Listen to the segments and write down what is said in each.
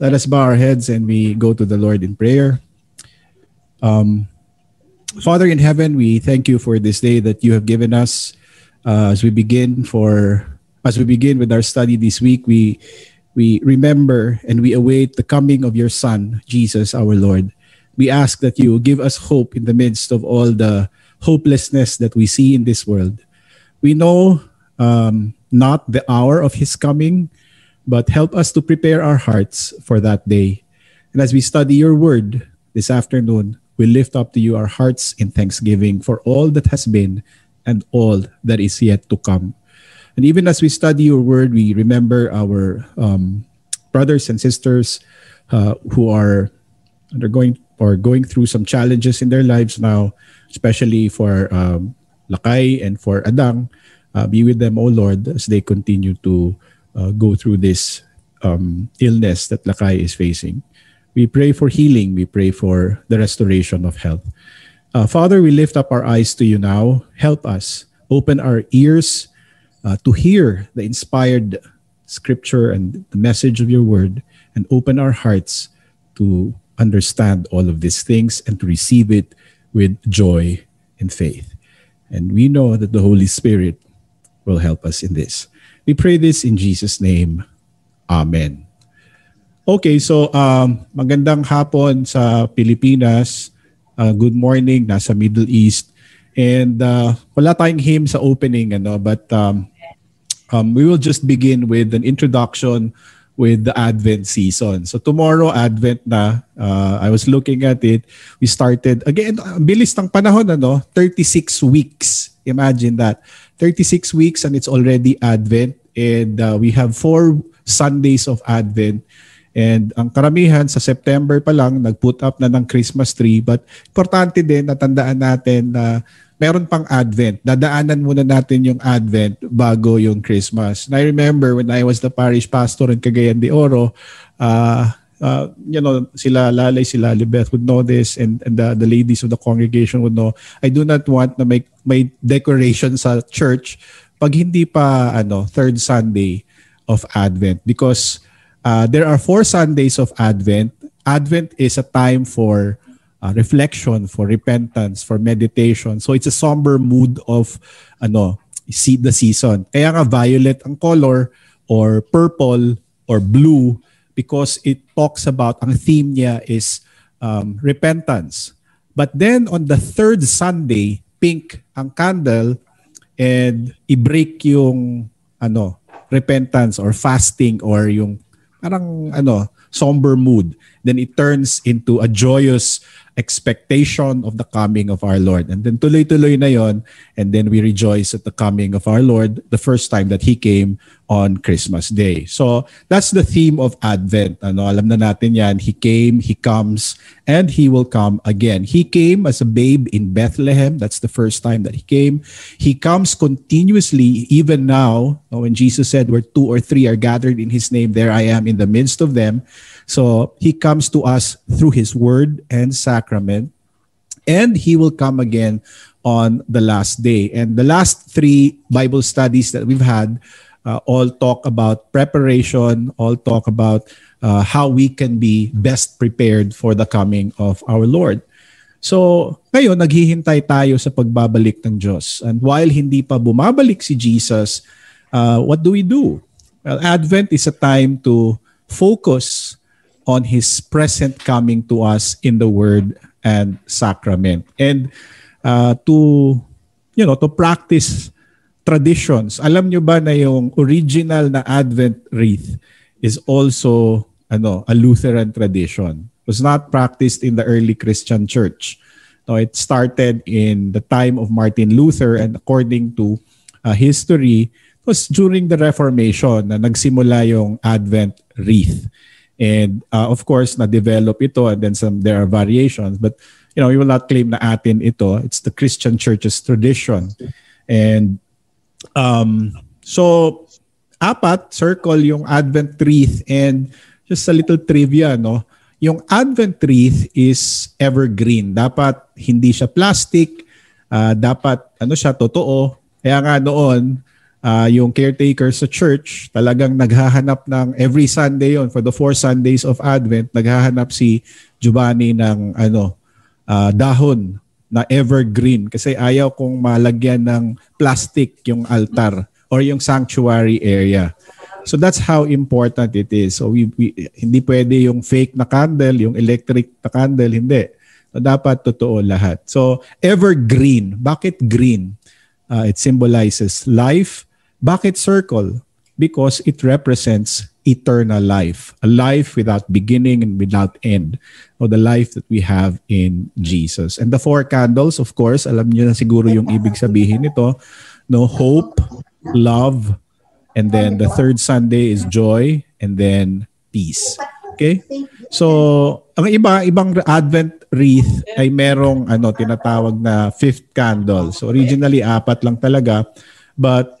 Let us bow our heads and we go to the Lord in prayer. Um, Father in heaven, we thank you for this day that you have given us. Uh, as we begin for as we begin with our study this week, we we remember and we await the coming of your Son, Jesus our Lord. We ask that you give us hope in the midst of all the hopelessness that we see in this world. We know um, not the hour of his coming, but help us to prepare our hearts for that day. And as we study your word this afternoon, we lift up to you our hearts in thanksgiving for all that has been and all that is yet to come. And even as we study your word, we remember our um, brothers and sisters uh, who are undergoing or going through some challenges in their lives now, especially for um, Lakay and for Adang. Uh, be with them, O Lord, as they continue to uh, go through this um, illness that Lakay is facing. We pray for healing. We pray for the restoration of health. Uh, Father, we lift up our eyes to you now. Help us. Open our ears uh, to hear the inspired scripture and the message of your word, and open our hearts to understand all of these things and to receive it with joy and faith. And we know that the Holy Spirit will help us in this. We pray this in Jesus' name. Amen. Okay, so um, magandang hapon sa Pilipinas. Uh, good morning, nasa Middle East. And uh, wala tayong hymn sa opening, ano, but um, um, we will just begin with an introduction with the Advent season. So tomorrow, Advent na. Uh, I was looking at it. We started, again, bilis ng panahon, ano, 36 weeks. Imagine that. 36 weeks and it's already Advent. And uh, we have four Sundays of Advent. And ang karamihan sa September pa lang, nag-put up na ng Christmas tree. But importante din, natandaan natin na meron pang Advent. Dadaanan muna natin yung Advent bago yung Christmas. And I remember when I was the parish pastor in Cagayan de Oro, uh, uh, you know, sila Lalay, sila Libeth would know this and, and the, the ladies of the congregation would know. I do not want na make may decoration sa church pag hindi pa ano third Sunday of Advent because uh, there are four Sundays of Advent. Advent is a time for uh, reflection, for repentance, for meditation. So it's a somber mood of ano see the season. Kaya nga violet ang color or purple or blue because it talks about ang theme niya is um, repentance. But then on the third Sunday, pink ang candle and i-break yung ano repentance or fasting or yung parang ano somber mood then it turns into a joyous expectation of the coming of our Lord. And then tuloy-tuloy na yon and then we rejoice at the coming of our Lord the first time that He came on Christmas Day. So that's the theme of Advent. Ano, alam na natin yan. He came, He comes, and He will come again. He came as a babe in Bethlehem. That's the first time that He came. He comes continuously even now. When Jesus said, where two or three are gathered in His name, there I am in the midst of them. So he comes to us through his word and sacrament, and he will come again on the last day. And the last three Bible studies that we've had uh, all talk about preparation, all talk about uh, how we can be best prepared for the coming of our Lord. So, ngayon, naghihintay tayo sa pagbabalik ng Diyos. And while hindi pa bumabalik si Jesus, uh, what do we do? Well, Advent is a time to focus on his present coming to us in the word and sacrament. And uh, to you know to practice traditions alam nyo ba na yung original na advent wreath is also ano a lutheran tradition. It was not practiced in the early christian church. No it started in the time of martin luther and according to uh, history was during the reformation na nagsimula yung advent wreath And uh, of course, na-develop ito and then some there are variations. But you know, we will not claim na atin ito. It's the Christian church's tradition. And um, so, apat, circle yung Advent wreath and just a little trivia, no? Yung Advent wreath is evergreen. Dapat hindi siya plastic. Uh, dapat ano siya, totoo. Kaya nga noon, uh, yung caretaker sa church, talagang naghahanap ng every Sunday yon for the four Sundays of Advent, naghahanap si Giovanni ng ano uh, dahon na evergreen kasi ayaw kong malagyan ng plastic yung altar or yung sanctuary area. So that's how important it is. So we, we hindi pwede yung fake na candle, yung electric na candle, hindi. So dapat totoo lahat. So evergreen. Bakit green? Uh, it symbolizes life, bakit circle? Because it represents eternal life, a life without beginning and without end, or the life that we have in Jesus. And the four candles, of course, alam niyo na siguro yung ibig sabihin nito, no hope, love, and then the third Sunday is joy, and then peace. Okay? So, ang iba, ibang Advent wreath ay merong ano tinatawag na fifth candle. So originally apat lang talaga, but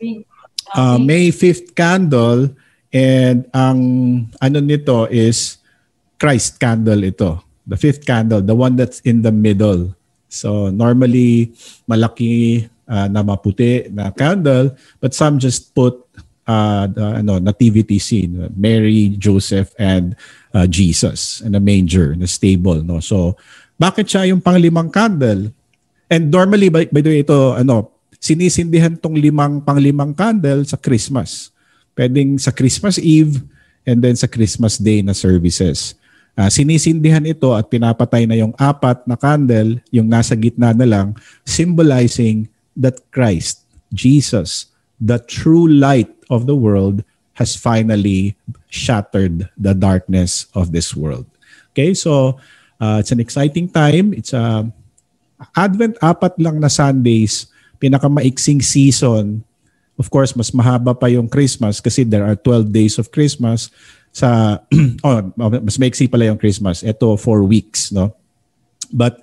uh, May 5th candle and ang ano nito is Christ candle ito. The fifth candle, the one that's in the middle. So normally malaki uh, na maputi na candle but some just put uh, the ano nativity scene, Mary, Joseph and uh, Jesus in a manger, in a stable, no. So bakit siya yung panglimang candle? And normally by, by the way ito ano sinisindihan tong limang panglimang candle sa Christmas. Pwedeng sa Christmas Eve and then sa Christmas Day na services. Uh, sinisindihan ito at pinapatay na yung apat na candle, yung nasa gitna na lang, symbolizing that Christ, Jesus, the true light of the world, has finally shattered the darkness of this world. Okay, so uh, it's an exciting time. It's a Advent apat lang na Sundays pinakamaiksing season, of course, mas mahaba pa yung Christmas kasi there are 12 days of Christmas sa oh, mas maiksi pala yung Christmas. Ito 4 weeks, no? But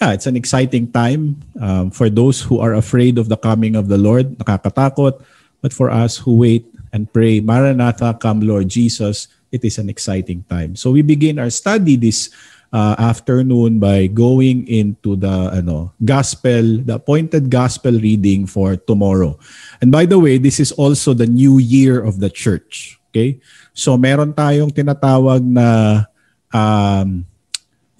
yeah, it's an exciting time um, for those who are afraid of the coming of the Lord, nakakatakot. But for us who wait and pray, Maranatha, come Lord Jesus, it is an exciting time. So we begin our study this uh, afternoon by going into the ano gospel, the appointed gospel reading for tomorrow. And by the way, this is also the new year of the church. Okay? So meron tayong tinatawag na um,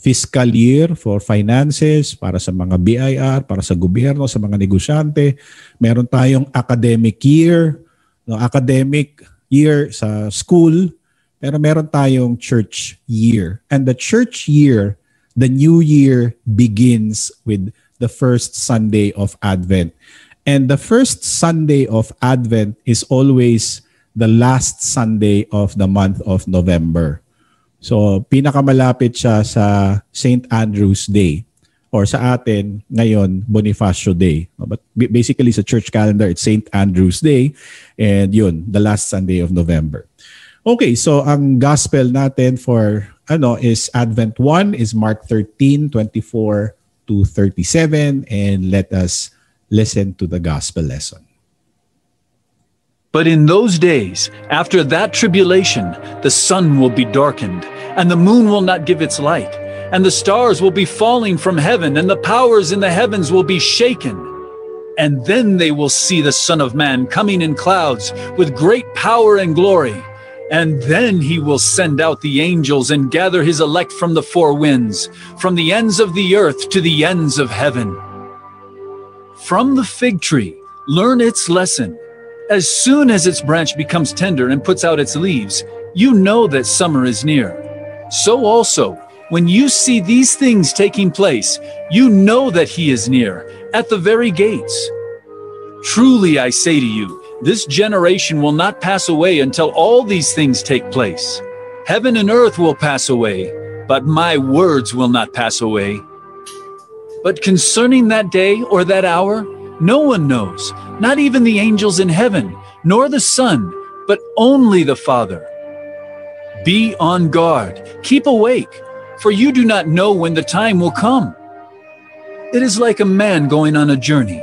fiscal year for finances para sa mga BIR, para sa gobyerno, sa mga negosyante. Meron tayong academic year, no, academic year sa school pero meron tayong church year. And the church year, the new year begins with the first Sunday of Advent. And the first Sunday of Advent is always the last Sunday of the month of November. So, pinakamalapit siya sa St. Andrew's Day or sa atin ngayon Bonifacio Day. But basically sa church calendar it's St. Andrew's Day and yun, the last Sunday of November. Okay, so ang gospel natin for ano is Advent 1 is Mark 13, 24 to 37 and let us listen to the gospel lesson. But in those days, after that tribulation, the sun will be darkened, and the moon will not give its light, and the stars will be falling from heaven, and the powers in the heavens will be shaken. And then they will see the Son of Man coming in clouds with great power and glory. And then he will send out the angels and gather his elect from the four winds, from the ends of the earth to the ends of heaven. From the fig tree, learn its lesson. As soon as its branch becomes tender and puts out its leaves, you know that summer is near. So also, when you see these things taking place, you know that he is near, at the very gates. Truly I say to you, this generation will not pass away until all these things take place. Heaven and earth will pass away, but my words will not pass away. But concerning that day or that hour, no one knows, not even the angels in heaven, nor the Son, but only the Father. Be on guard, keep awake, for you do not know when the time will come. It is like a man going on a journey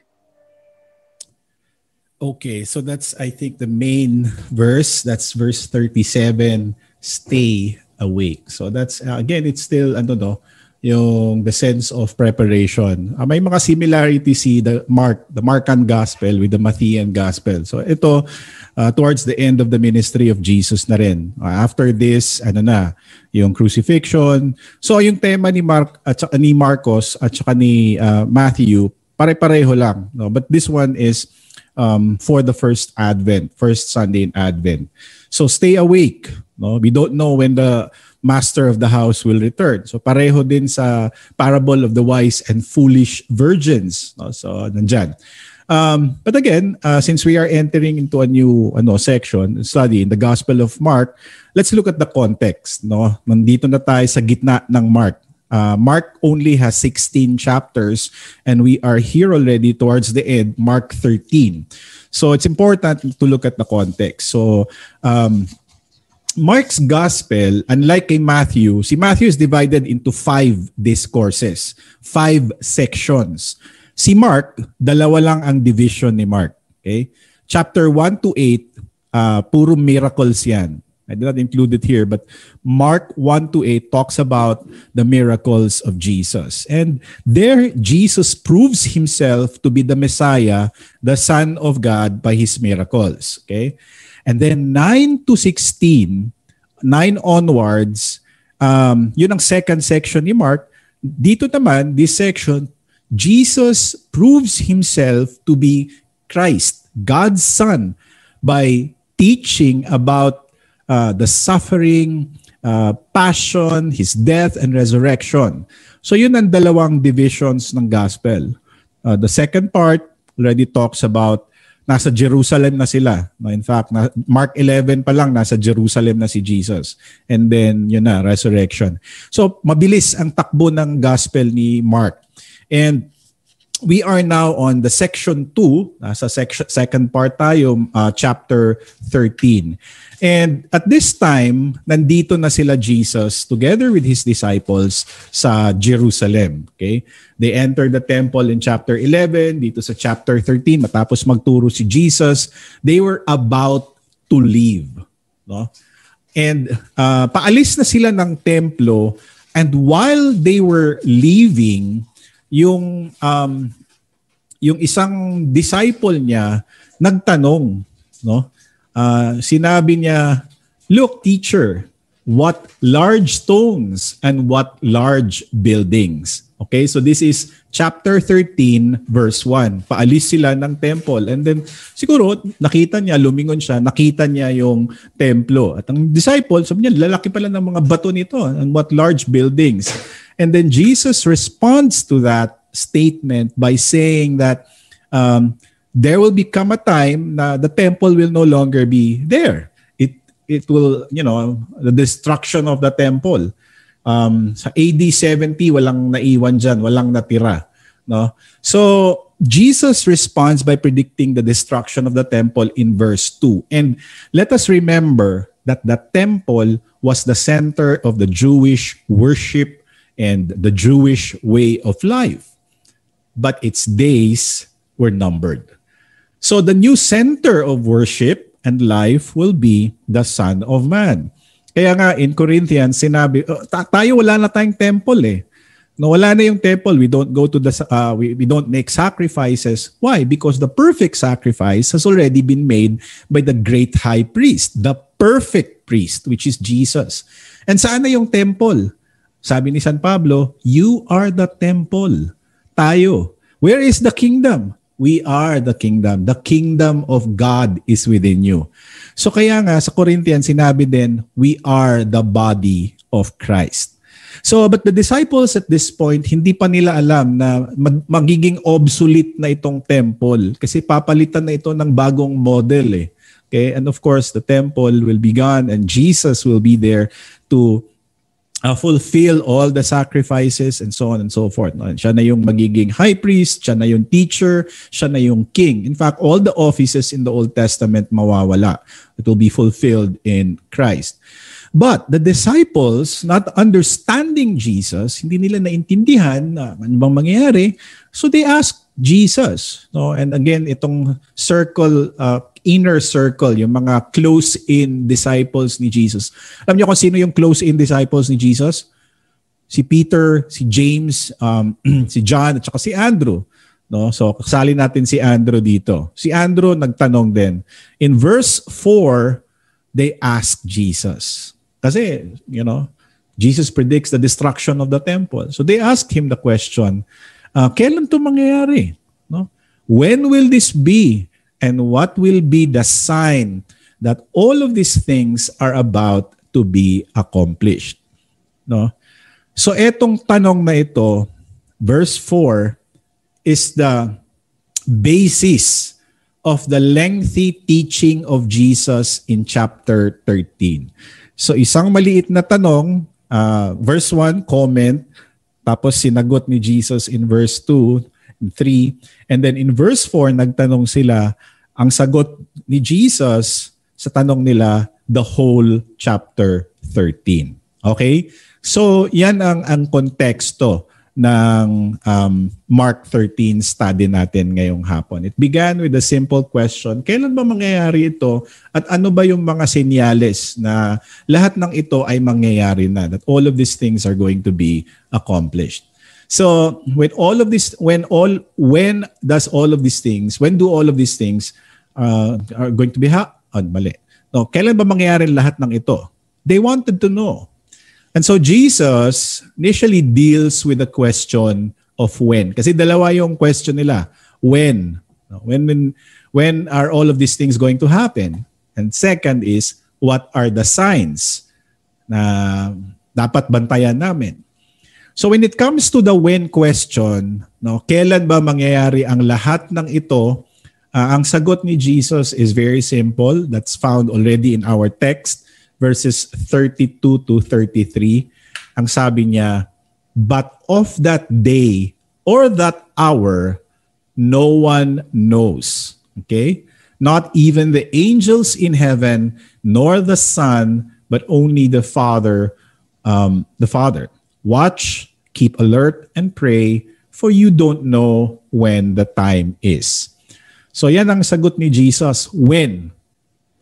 Okay, so that's, I think, the main verse. That's verse 37 stay awake. So that's, uh, again, it's still, ano no, yung the sense of preparation. Uh, may mga similarity si the Mark, the Markan Gospel with the Matthean Gospel. So ito, uh, towards the end of the ministry of Jesus na rin. Uh, after this, ano na, yung crucifixion. So yung tema ni Mark at saka ni Marcos at saka ni uh, Matthew, pare-pareho lang. No? But this one is um, for the first Advent, first Sunday in Advent. So stay awake. No? We don't know when the master of the house will return. So pareho din sa parable of the wise and foolish virgins. No? So nandyan. Um, but again, uh, since we are entering into a new ano section, study in the Gospel of Mark, let's look at the context. No? Nandito na tayo sa gitna ng Mark. Uh, Mark only has 16 chapters and we are here already towards the end, Mark 13. So it's important to look at the context. So um, Mark's gospel, unlike kay Matthew, si Matthew is divided into five discourses, five sections. Si Mark, dalawa lang ang division ni Mark. Okay? Chapter 1 to 8, uh, puro miracles yan. I did not include it here, but Mark 1 to 8 talks about the miracles of Jesus. And there, Jesus proves himself to be the Messiah, the Son of God, by his miracles. Okay? And then 9 to 16, 9 onwards, um, yun ang second section ni Mark. Dito naman, this section, Jesus proves himself to be Christ, God's Son, by teaching about uh, the suffering, uh, passion, his death, and resurrection. So yun ang dalawang divisions ng gospel. Uh, the second part already talks about nasa Jerusalem na sila. In fact, Mark 11 pa lang nasa Jerusalem na si Jesus. And then yun na resurrection. So mabilis ang takbo ng gospel ni Mark. And we are now on the section 2, nasa section, second part tayo, uh, chapter 13. And at this time, nandito na sila Jesus together with his disciples sa Jerusalem. Okay? They enter the temple in chapter 11, dito sa chapter 13, matapos magturo si Jesus, they were about to leave. No? And uh, paalis na sila ng templo and while they were leaving, yung um, yung isang disciple niya nagtanong, no? uh, sinabi niya, Look, teacher, what large stones and what large buildings. Okay, so this is chapter 13, verse 1. Paalis sila ng temple. And then, siguro, nakita niya, lumingon siya, nakita niya yung templo. At ang disciple, sabi niya, lalaki pala ng mga bato nito. And what large buildings. And then Jesus responds to that statement by saying that um, there will become a time na the temple will no longer be there. It it will, you know, the destruction of the temple. Um, sa AD 70, walang naiwan dyan, walang natira. No? So, Jesus responds by predicting the destruction of the temple in verse 2. And let us remember that the temple was the center of the Jewish worship and the Jewish way of life. But its days were numbered. So the new center of worship and life will be the Son of Man. Kaya nga in Corinthians sinabi, oh, tayo wala na tayong temple eh. No, wala na yung temple. We don't go to the uh, we, we don't make sacrifices. Why? Because the perfect sacrifice has already been made by the great high priest, the perfect priest which is Jesus. And saan na yung temple? Sabi ni San Pablo, you are the temple. Tayo. Where is the kingdom? We are the kingdom. The kingdom of God is within you. So kaya nga sa Corinthians sinabi din, we are the body of Christ. So but the disciples at this point hindi pa nila alam na mag- magiging obsolete na itong temple kasi papalitan na ito ng bagong model eh. Okay? And of course, the temple will be gone and Jesus will be there to uh, fulfill all the sacrifices and so on and so forth. No? Siya na yung magiging high priest, siya na yung teacher, siya na yung king. In fact, all the offices in the Old Testament mawawala. It will be fulfilled in Christ. But the disciples, not understanding Jesus, hindi nila naintindihan na ano bang mangyayari, so they asked Jesus. No? And again, itong circle, uh, inner circle, yung mga close-in disciples ni Jesus. Alam niyo kung sino yung close-in disciples ni Jesus? Si Peter, si James, um, si John, at saka si Andrew. No? So, kasali natin si Andrew dito. Si Andrew nagtanong din. In verse 4, they asked Jesus. Kasi, you know, Jesus predicts the destruction of the temple. So they asked him the question, uh, kailan to mangyayari? No? When will this be? And what will be the sign that all of these things are about to be accomplished? No? So etong tanong na ito, verse 4 is the basis of the lengthy teaching of Jesus in chapter 13. So isang maliit na tanong, uh, verse 1, comment, tapos sinagot ni Jesus in verse 2 and 3. And then in verse 4, nagtanong sila, ang sagot ni Jesus sa tanong nila, the whole chapter 13. Okay? So yan ang, ang konteksto ng um, Mark 13 study natin ngayong hapon. It began with a simple question, kailan ba mangyayari ito at ano ba yung mga senyales na lahat ng ito ay mangyayari na, that all of these things are going to be accomplished. So, with all of this, when all, when does all of these things, when do all of these things uh, are going to be ha- oh, mali. No, kailan ba mangyayari lahat ng ito? They wanted to know. And so Jesus initially deals with the question of when. Kasi dalawa yung question nila. When? When, when, when are all of these things going to happen? And second is, what are the signs na dapat bantayan namin? So when it comes to the when question, no, kailan ba mangyayari ang lahat ng ito? Uh, ang sagot ni Jesus is very simple. That's found already in our text verses 32 to 33, ang sabi niya, But of that day or that hour, no one knows. Okay? Not even the angels in heaven, nor the Son, but only the Father. Um, the Father. Watch, keep alert, and pray, for you don't know when the time is. So yan ang sagot ni Jesus. When?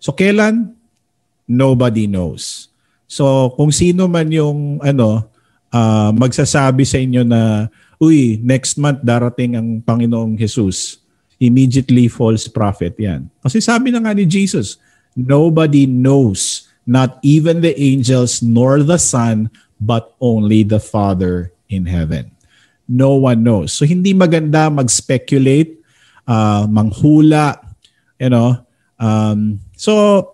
So kailan? Nobody knows. So kung sino man yung ano uh, magsasabi sa inyo na uy next month darating ang Panginoong Jesus, immediately false prophet 'yan. Kasi sabi na nga ni Jesus, nobody knows, not even the angels nor the Son, but only the Father in heaven. No one knows. So hindi maganda mag-speculate, uh, manghula, you know. Um, so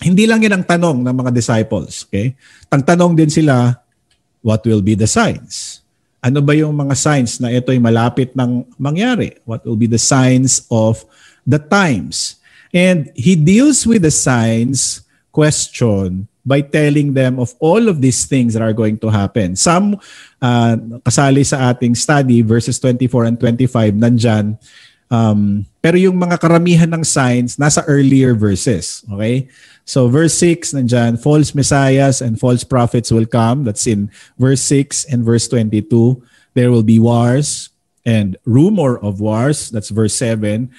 hindi lang yan ang tanong ng mga disciples. Okay? Ang tanong din sila, what will be the signs? Ano ba yung mga signs na ito ay malapit ng mangyari? What will be the signs of the times? And he deals with the signs question by telling them of all of these things that are going to happen. Some uh, kasali sa ating study, verses 24 and 25, nandyan, um, pero yung mga karamihan ng signs nasa earlier verses. Okay? So verse 6 nandyan, false messiahs and false prophets will come. That's in verse 6 and verse 22. There will be wars and rumor of wars. That's verse 7.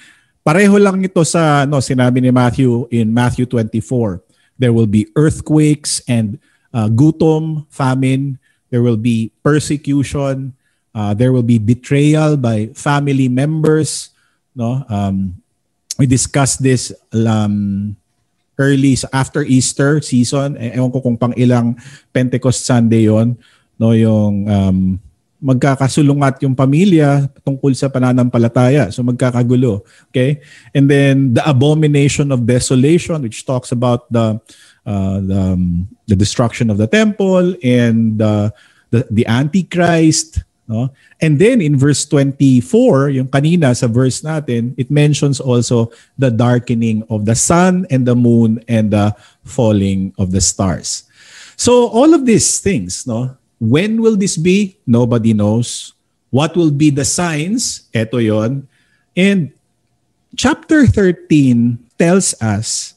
Pareho lang ito sa no, sinabi ni Matthew in Matthew 24. There will be earthquakes and uh, gutom, famine. There will be persecution. Uh, there will be betrayal by family members. No, um, we discussed this um, early after Easter season. Eh, ewan ko kung pang ilang Pentecost Sunday yon no yung um, magkakasulungat yung pamilya tungkol sa pananampalataya. So magkakagulo. Okay? And then the abomination of desolation which talks about the uh, the, um, the destruction of the temple and uh, the the antichrist No? And then in verse 24, yung kanina sa verse natin, it mentions also the darkening of the sun and the moon and the falling of the stars. So all of these things, no? When will this be? Nobody knows. What will be the signs? Ito yon. And chapter 13 tells us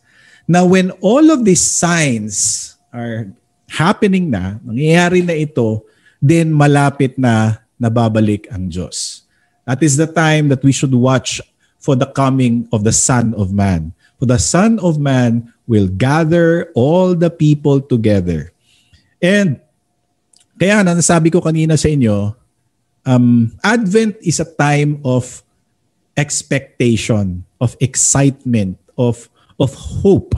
na when all of these signs are happening na, nangyayari na ito, then malapit na nababalik ang Diyos. That is the time that we should watch for the coming of the Son of Man. For the Son of Man will gather all the people together. And kaya na nasabi ko kanina sa inyo, um, Advent is a time of expectation, of excitement, of of hope,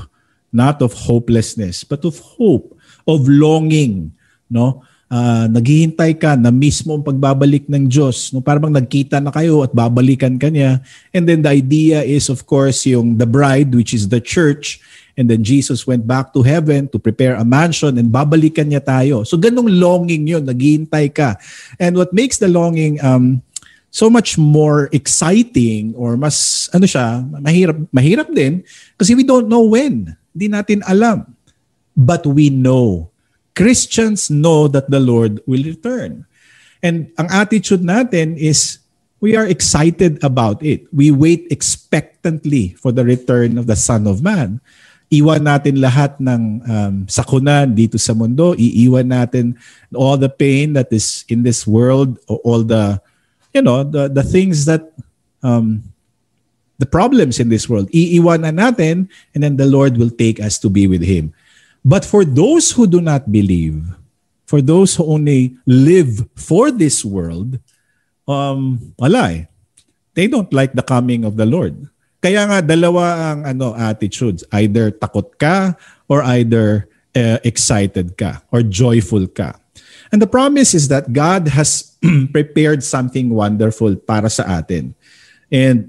not of hopelessness, but of hope, of longing, no? Uh, naghihintay ka na mismo ang pagbabalik ng Diyos. No? Parang nagkita na kayo at babalikan ka niya. And then the idea is of course yung the bride which is the church and then Jesus went back to heaven to prepare a mansion and babalikan niya tayo. So ganong longing yun, naghihintay ka. And what makes the longing um, so much more exciting or mas ano siya, mahirap mahirap din kasi we don't know when. Hindi natin alam. But we know. Christians know that the Lord will return. And ang attitude natin is we are excited about it. We wait expectantly for the return of the Son of Man. Iwan natin lahat ng um, sakunan dito sa mundo. Iiwan natin all the pain that is in this world, all the you know, the, the things that, um, the problems in this world. Iiwanan natin and then the Lord will take us to be with Him. But for those who do not believe, for those who only live for this world, um, wala eh. They don't like the coming of the Lord. Kaya nga dalawa ang ano attitudes, either takot ka or either uh, excited ka or joyful ka. And the promise is that God has prepared something wonderful para sa atin. And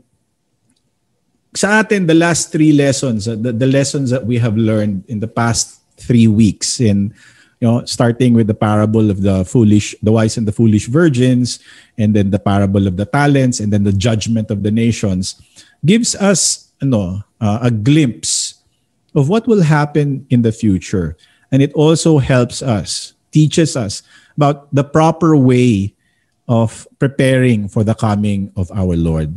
sa atin, the last three lessons, the, the lessons that we have learned in the past three weeks in you know starting with the parable of the foolish the wise and the foolish virgins and then the parable of the talents and then the judgment of the nations gives us ano, uh, a glimpse of what will happen in the future and it also helps us teaches us about the proper way of preparing for the coming of our Lord.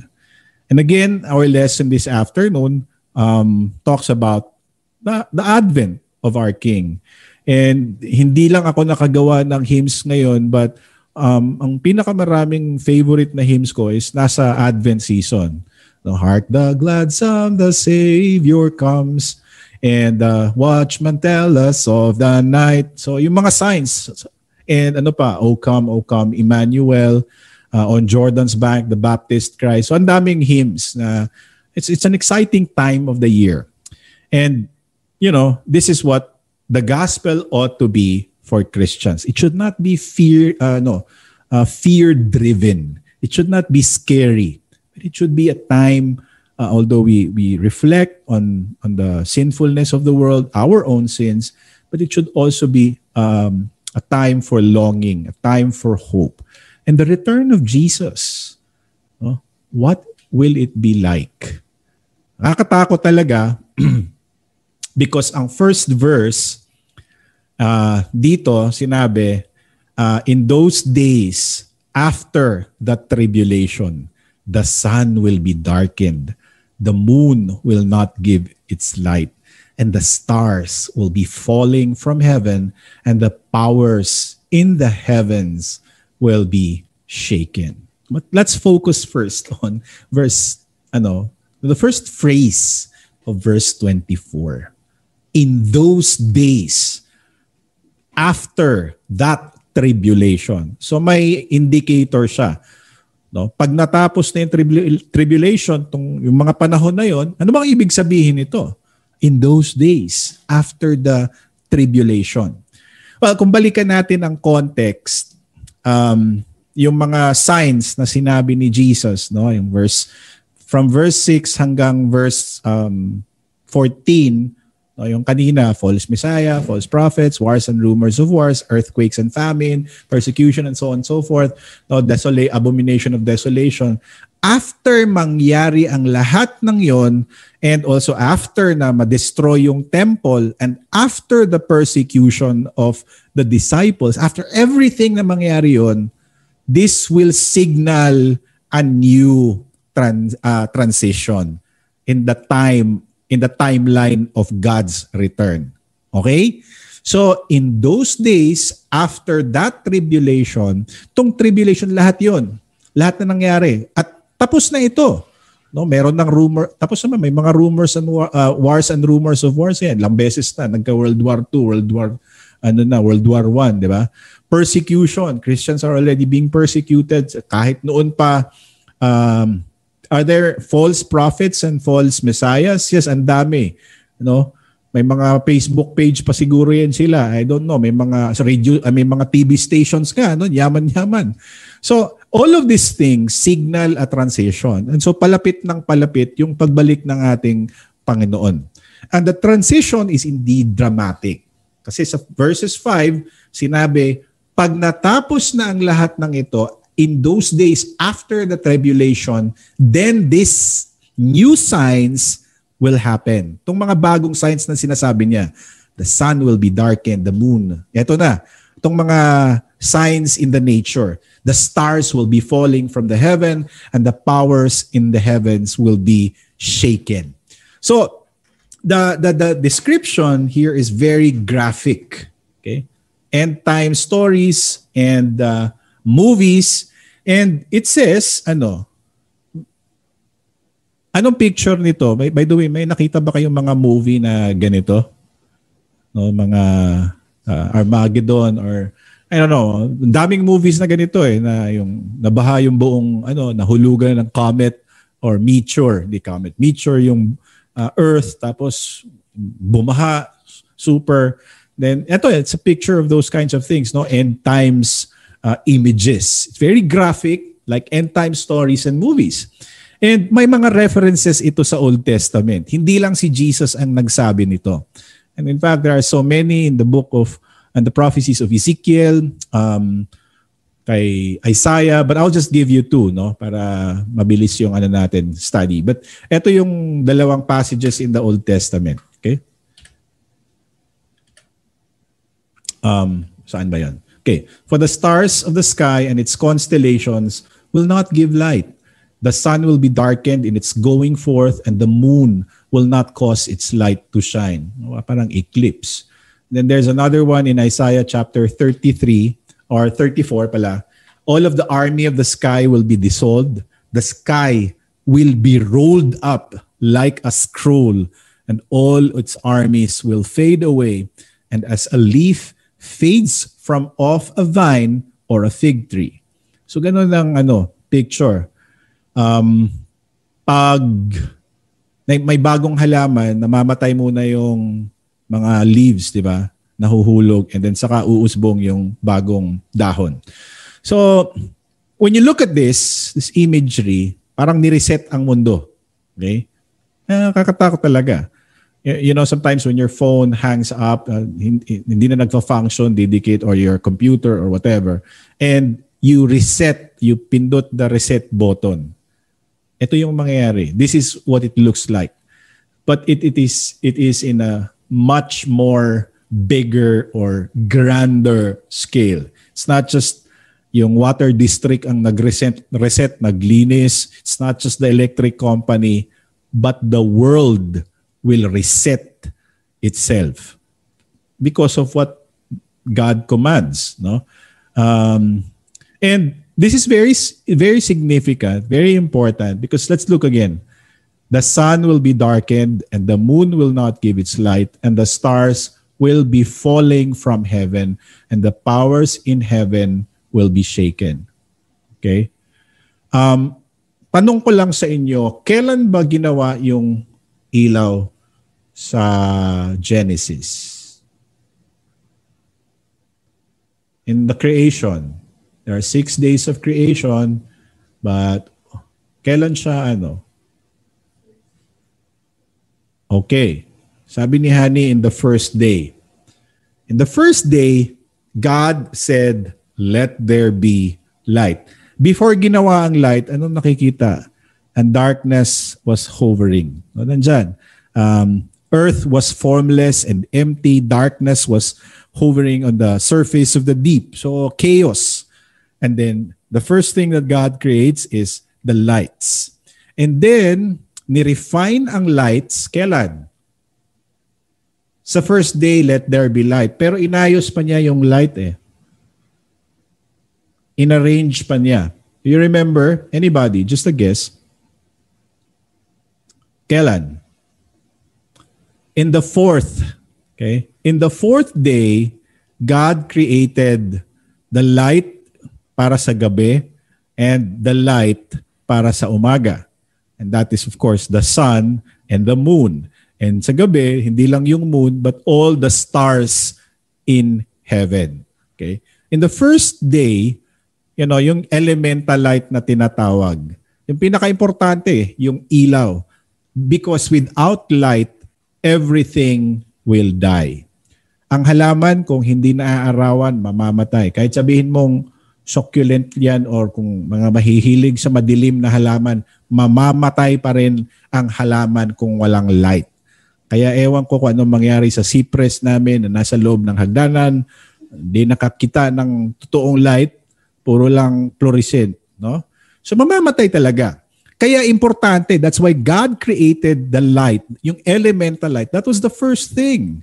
And again, our lesson this afternoon um, talks about the, the advent of our King. And hindi lang ako nakagawa ng hymns ngayon, but um, ang pinakamaraming favorite na hymns ko is nasa Advent season. The heart the glad sound, the Savior comes. And uh, watchman tell us of the night. So yung mga signs. And ano pa, O come, O come, Emmanuel, uh, on Jordan's bank, the Baptist Christ. So ang daming hymns na it's it's an exciting time of the year. And you know, this is what the gospel ought to be for Christians. It should not be fear uh, no, uh, fear driven. It should not be scary. But it should be a time uh, although we we reflect on on the sinfulness of the world, our own sins, but it should also be um, a time for longing, a time for hope, and the return of Jesus. What will it be like? Nakakatakot talaga because ang first verse uh, dito sinabi, uh, in those days after the tribulation, the sun will be darkened the moon will not give its light, and the stars will be falling from heaven, and the powers in the heavens will be shaken. But let's focus first on verse, ano, the first phrase of verse 24. In those days, after that tribulation. So may indicator siya No? Pag natapos na yung tribul- tribulation, tong, yung mga panahon na yon, ano bang ibig sabihin nito? In those days, after the tribulation. Well, kung balikan natin ang context, um, yung mga signs na sinabi ni Jesus, no, yung verse from verse 6 hanggang verse um, 14, No, yung kanina, false messiah, false prophets, wars and rumors of wars, earthquakes and famine, persecution and so on and so forth, no, desolate, abomination of desolation. After mangyari ang lahat ng yon and also after na ma-destroy yung temple and after the persecution of the disciples, after everything na mangyari yon, this will signal a new trans, uh, transition in the time in the timeline of God's return. Okay? So in those days, after that tribulation, tong tribulation lahat yon Lahat na nangyari. At tapos na ito. No, meron ng rumor. Tapos naman may mga rumors and uh, wars and rumors of wars yan. Lang beses na nagka World War II, World War ano na, World War I, di ba? Persecution. Christians are already being persecuted kahit noon pa um, are there false prophets and false messiahs? Yes, ang dami. Know, may mga Facebook page pa siguro yan sila. I don't know. May mga sa radio, uh, may mga TV stations ka, no? Yaman-yaman. So, all of these things signal a transition. And so palapit ng palapit yung pagbalik ng ating Panginoon. And the transition is indeed dramatic. Kasi sa verses 5, sinabi, pag natapos na ang lahat ng ito, in those days after the tribulation, then this new signs will happen. Itong mga bagong signs na sinasabi niya, the sun will be darkened, the moon. Ito na, itong mga signs in the nature. The stars will be falling from the heaven and the powers in the heavens will be shaken. So, the, the, the description here is very graphic. Okay? End time stories and uh, movies. And it says, ano, Anong picture nito? By, by the way, may nakita ba kayong mga movie na ganito? No, mga uh, Armageddon or I don't know, daming movies na ganito eh na yung nabaha yung buong ano nahulugan ng comet or meteor, di comet, meteor yung uh, earth tapos bumaha super then ito it's a picture of those kinds of things no end times uh, images it's very graphic like end time stories and movies And may mga references ito sa Old Testament. Hindi lang si Jesus ang nagsabi nito. And in fact, there are so many in the book of and the prophecies of Ezekiel, um, kay Isaiah, but I'll just give you two, no, para mabilis yung ano natin study. But ito yung dalawang passages in the Old Testament, okay? Um, saan ba yan? Okay. For the stars of the sky and its constellations will not give light the sun will be darkened in its going forth and the moon will not cause its light to shine. Parang eclipse. Then there's another one in Isaiah chapter 33 or 34 pala. All of the army of the sky will be dissolved. The sky will be rolled up like a scroll and all its armies will fade away. And as a leaf fades from off a vine or a fig tree. So ganun lang ano, picture um, pag may bagong halaman, namamatay muna yung mga leaves, di ba? Nahuhulog and then saka uusbong yung bagong dahon. So, when you look at this, this imagery, parang ni-reset ang mundo. Okay? Nakakatakot talaga. You know, sometimes when your phone hangs up, uh, hindi, na nagfa-function, dedicate, or your computer or whatever, and you reset, you pindot the reset button ito yung mangyayari. This is what it looks like. But it, it is it is in a much more bigger or grander scale. It's not just yung water district ang nag-reset, reset, naglinis. It's not just the electric company, but the world will reset itself because of what God commands. No? Um, and this is very very significant, very important because let's look again. The sun will be darkened and the moon will not give its light and the stars will be falling from heaven and the powers in heaven will be shaken. Okay? Um, tanong ko lang sa inyo, kailan ba ginawa yung ilaw sa Genesis? In the creation. There are six days of creation, but kailan siya ano? Okay. Sabi ni Hani in the first day. In the first day, God said, let there be light. Before ginawa ang light, anong nakikita? And darkness was hovering. No, nandyan. Um, earth was formless and empty. Darkness was hovering on the surface of the deep. So chaos. And then the first thing that God creates is the lights. And then, ni-refine ang lights kailan? Sa first day, let there be light. Pero inayos pa niya yung light eh. Inarrange pa niya. You remember? Anybody? Just a guess. Kailan? In the fourth, okay? In the fourth day, God created the light para sa gabi and the light para sa umaga. And that is of course the sun and the moon. And sa gabi, hindi lang yung moon, but all the stars in heaven. Okay? In the first day, you know, yung elemental light na tinatawag, yung pinaka-importante, yung ilaw. Because without light, everything will die. Ang halaman, kung hindi naaarawan, mamamatay. Kahit sabihin mong succulent yan or kung mga mahihilig sa madilim na halaman, mamamatay pa rin ang halaman kung walang light. Kaya ewan ko kung anong mangyari sa cypress namin na nasa loob ng hagdanan, hindi nakakita ng totoong light, puro lang fluorescent, no? So mamamatay talaga. Kaya importante, that's why God created the light, yung elemental light. That was the first thing,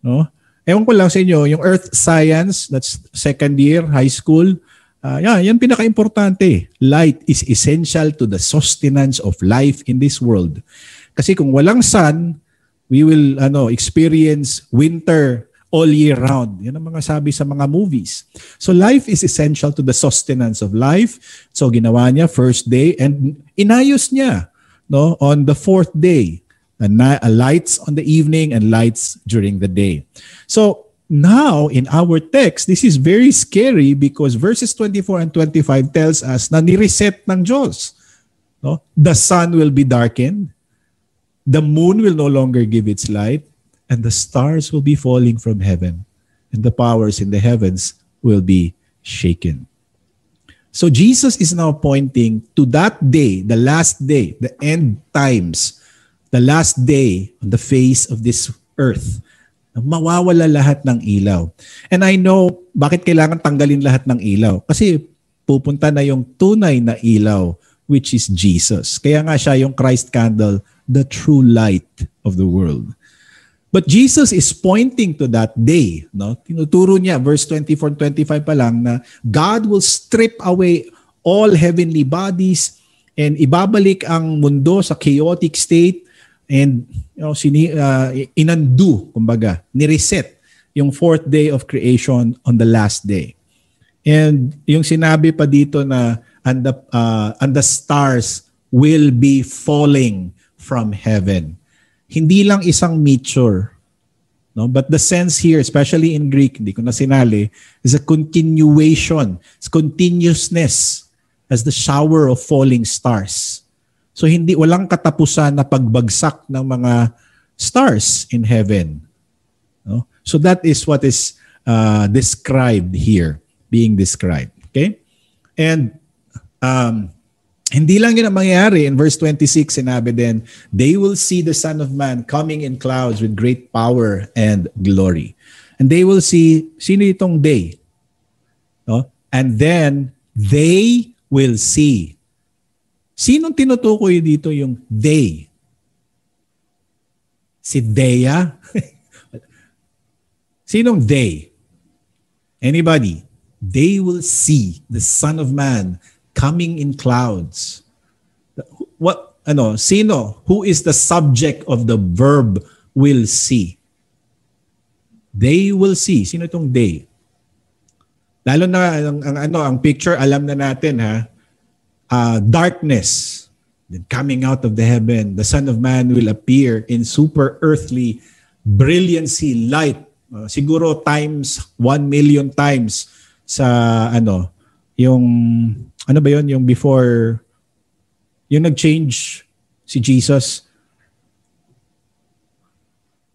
no? Ewan ko lang sa inyo, yung earth science, that's second year, high school, uh, yeah, yan pinaka-importante. Light is essential to the sustenance of life in this world. Kasi kung walang sun, we will ano experience winter all year round. Yan ang mga sabi sa mga movies. So life is essential to the sustenance of life. So ginawa niya first day and inayos niya no on the fourth day. A, a lights on the evening and lights during the day. So now in our text, this is very scary because verses 24 and 25 tells us na ni-reset ng Diyos. No? The sun will be darkened The moon will no longer give its light, and the stars will be falling from heaven, and the powers in the heavens will be shaken. So Jesus is now pointing to that day, the last day, the end times, the last day on the face of this earth. Mawawala lahat ng ilaw. And I know bakit kailangan tanggalin lahat ng ilaw. Kasi pupunta na yung tunay na ilaw, which is Jesus. Kaya nga siya yung Christ candle the true light of the world. But Jesus is pointing to that day. No? Tinuturo niya, verse 24-25 pa lang, na God will strip away all heavenly bodies and ibabalik ang mundo sa chaotic state and you know, sini, uh, inando, kumbaga, ni-reset yung fourth day of creation on the last day. And yung sinabi pa dito na and the, uh, and the stars will be falling from heaven. Hindi lang isang meteor. No? But the sense here, especially in Greek, hindi ko na sinali, is a continuation. It's continuousness as the shower of falling stars. So hindi walang katapusan na pagbagsak ng mga stars in heaven. No? So that is what is uh, described here, being described. Okay? And um, hindi lang yun ang mangyayari. In verse 26, sinabi din, They will see the Son of Man coming in clouds with great power and glory. And they will see, sino itong they? No? And then, they will see. Sinong tinutukoy dito yung they? Si Dea? Sinong they? Anybody? They will see the Son of Man coming in clouds. What ano, sino who is the subject of the verb will see? They will see. Sino itong they? Lalo na ang, ang ano, ang picture alam na natin ha. Uh, darkness then coming out of the heaven, the Son of Man will appear in super earthly brilliancy, light. Uh, siguro times 1 million times sa ano, yung ano ba yon yung before yung nag-change si Jesus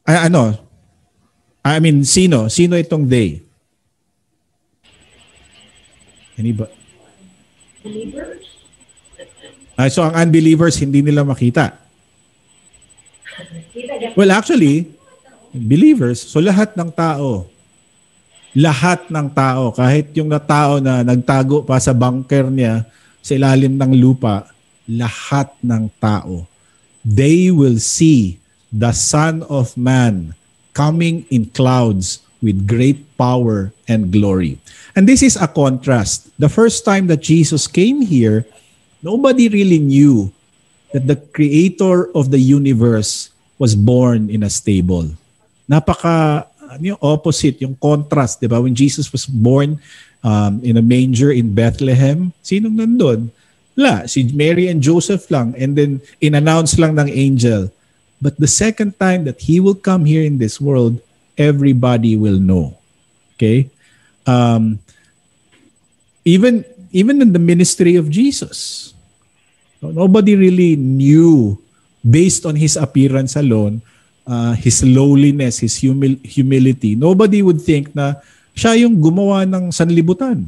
ay ano I mean sino sino itong they Anybody? Believers? Ah, so ang unbelievers hindi nila makita. Well, actually, believers, so lahat ng tao lahat ng tao, kahit yung na tao na nagtago pa sa bunker niya sa ilalim ng lupa, lahat ng tao, they will see the Son of Man coming in clouds with great power and glory. And this is a contrast. The first time that Jesus came here, nobody really knew that the creator of the universe was born in a stable. Napaka ano yung opposite, yung contrast, 'di ba? When Jesus was born um, in a manger in Bethlehem, sinong nandun? La, si Mary and Joseph lang and then inannounce lang ng angel. But the second time that he will come here in this world, everybody will know. Okay? Um, even even in the ministry of Jesus, nobody really knew based on his appearance alone, uh, his lowliness, his humil- humility. Nobody would think na siya yung gumawa ng sanlibutan.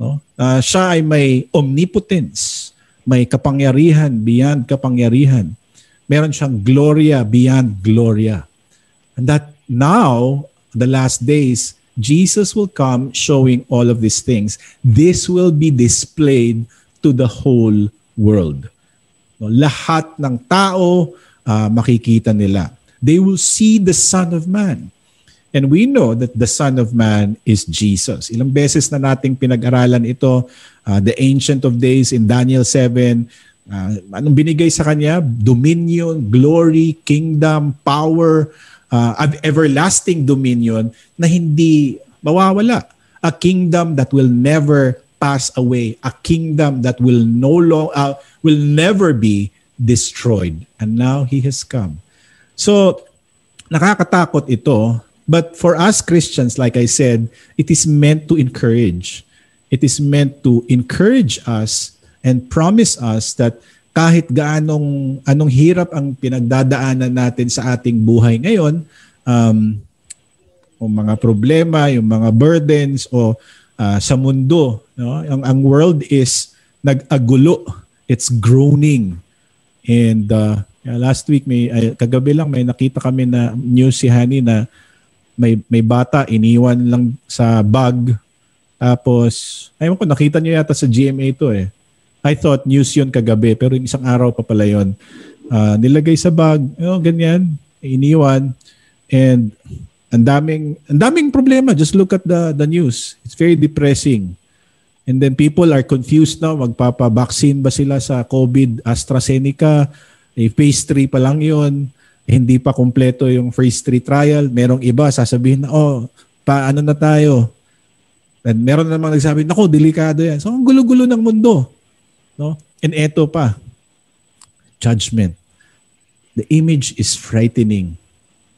No? Uh, siya ay may omnipotence, may kapangyarihan beyond kapangyarihan. Meron siyang gloria beyond gloria. And that now, the last days, Jesus will come showing all of these things. This will be displayed to the whole world. No, lahat ng tao uh, makikita nila. They will see the Son of Man. And we know that the Son of Man is Jesus. Ilang beses na nating pinag-aralan ito, uh, the Ancient of Days in Daniel 7, uh, anong binigay sa kanya? Dominion, glory, kingdom, power, uh, everlasting dominion na hindi mawawala. A kingdom that will never pass away, a kingdom that will no long, uh, will never be destroyed. And now he has come. So, nakakatakot ito But for us Christians, like I said, it is meant to encourage. It is meant to encourage us and promise us that kahit gaanong anong hirap ang pinagdadaanan natin sa ating buhay ngayon, um, o mga problema, yung mga burdens o uh, sa mundo, no? Ang ang world is nag-agulo. It's groaning. And uh, last week may uh, kagabi lang may nakita kami na news si Hani na may may bata iniwan lang sa bag. Tapos ayun ko nakita niyo yata sa GMA to eh. I thought news yun kagabi pero yung isang araw pa pala yun. Uh, nilagay sa bag you know, ganyan iniwan. And ang daming ang daming problema. Just look at the the news. It's very depressing and then people are confused now magpapa-vaccine ba sila sa COVID AstraZeneca eh, phase 3 pa lang yun hindi pa kumpleto yung phase 3 trial, merong iba sasabihin na, oh, paano na tayo? And meron namang nagsabi, nako, delikado yan. So, ang gulo-gulo ng mundo. No? And eto pa, judgment. The image is frightening.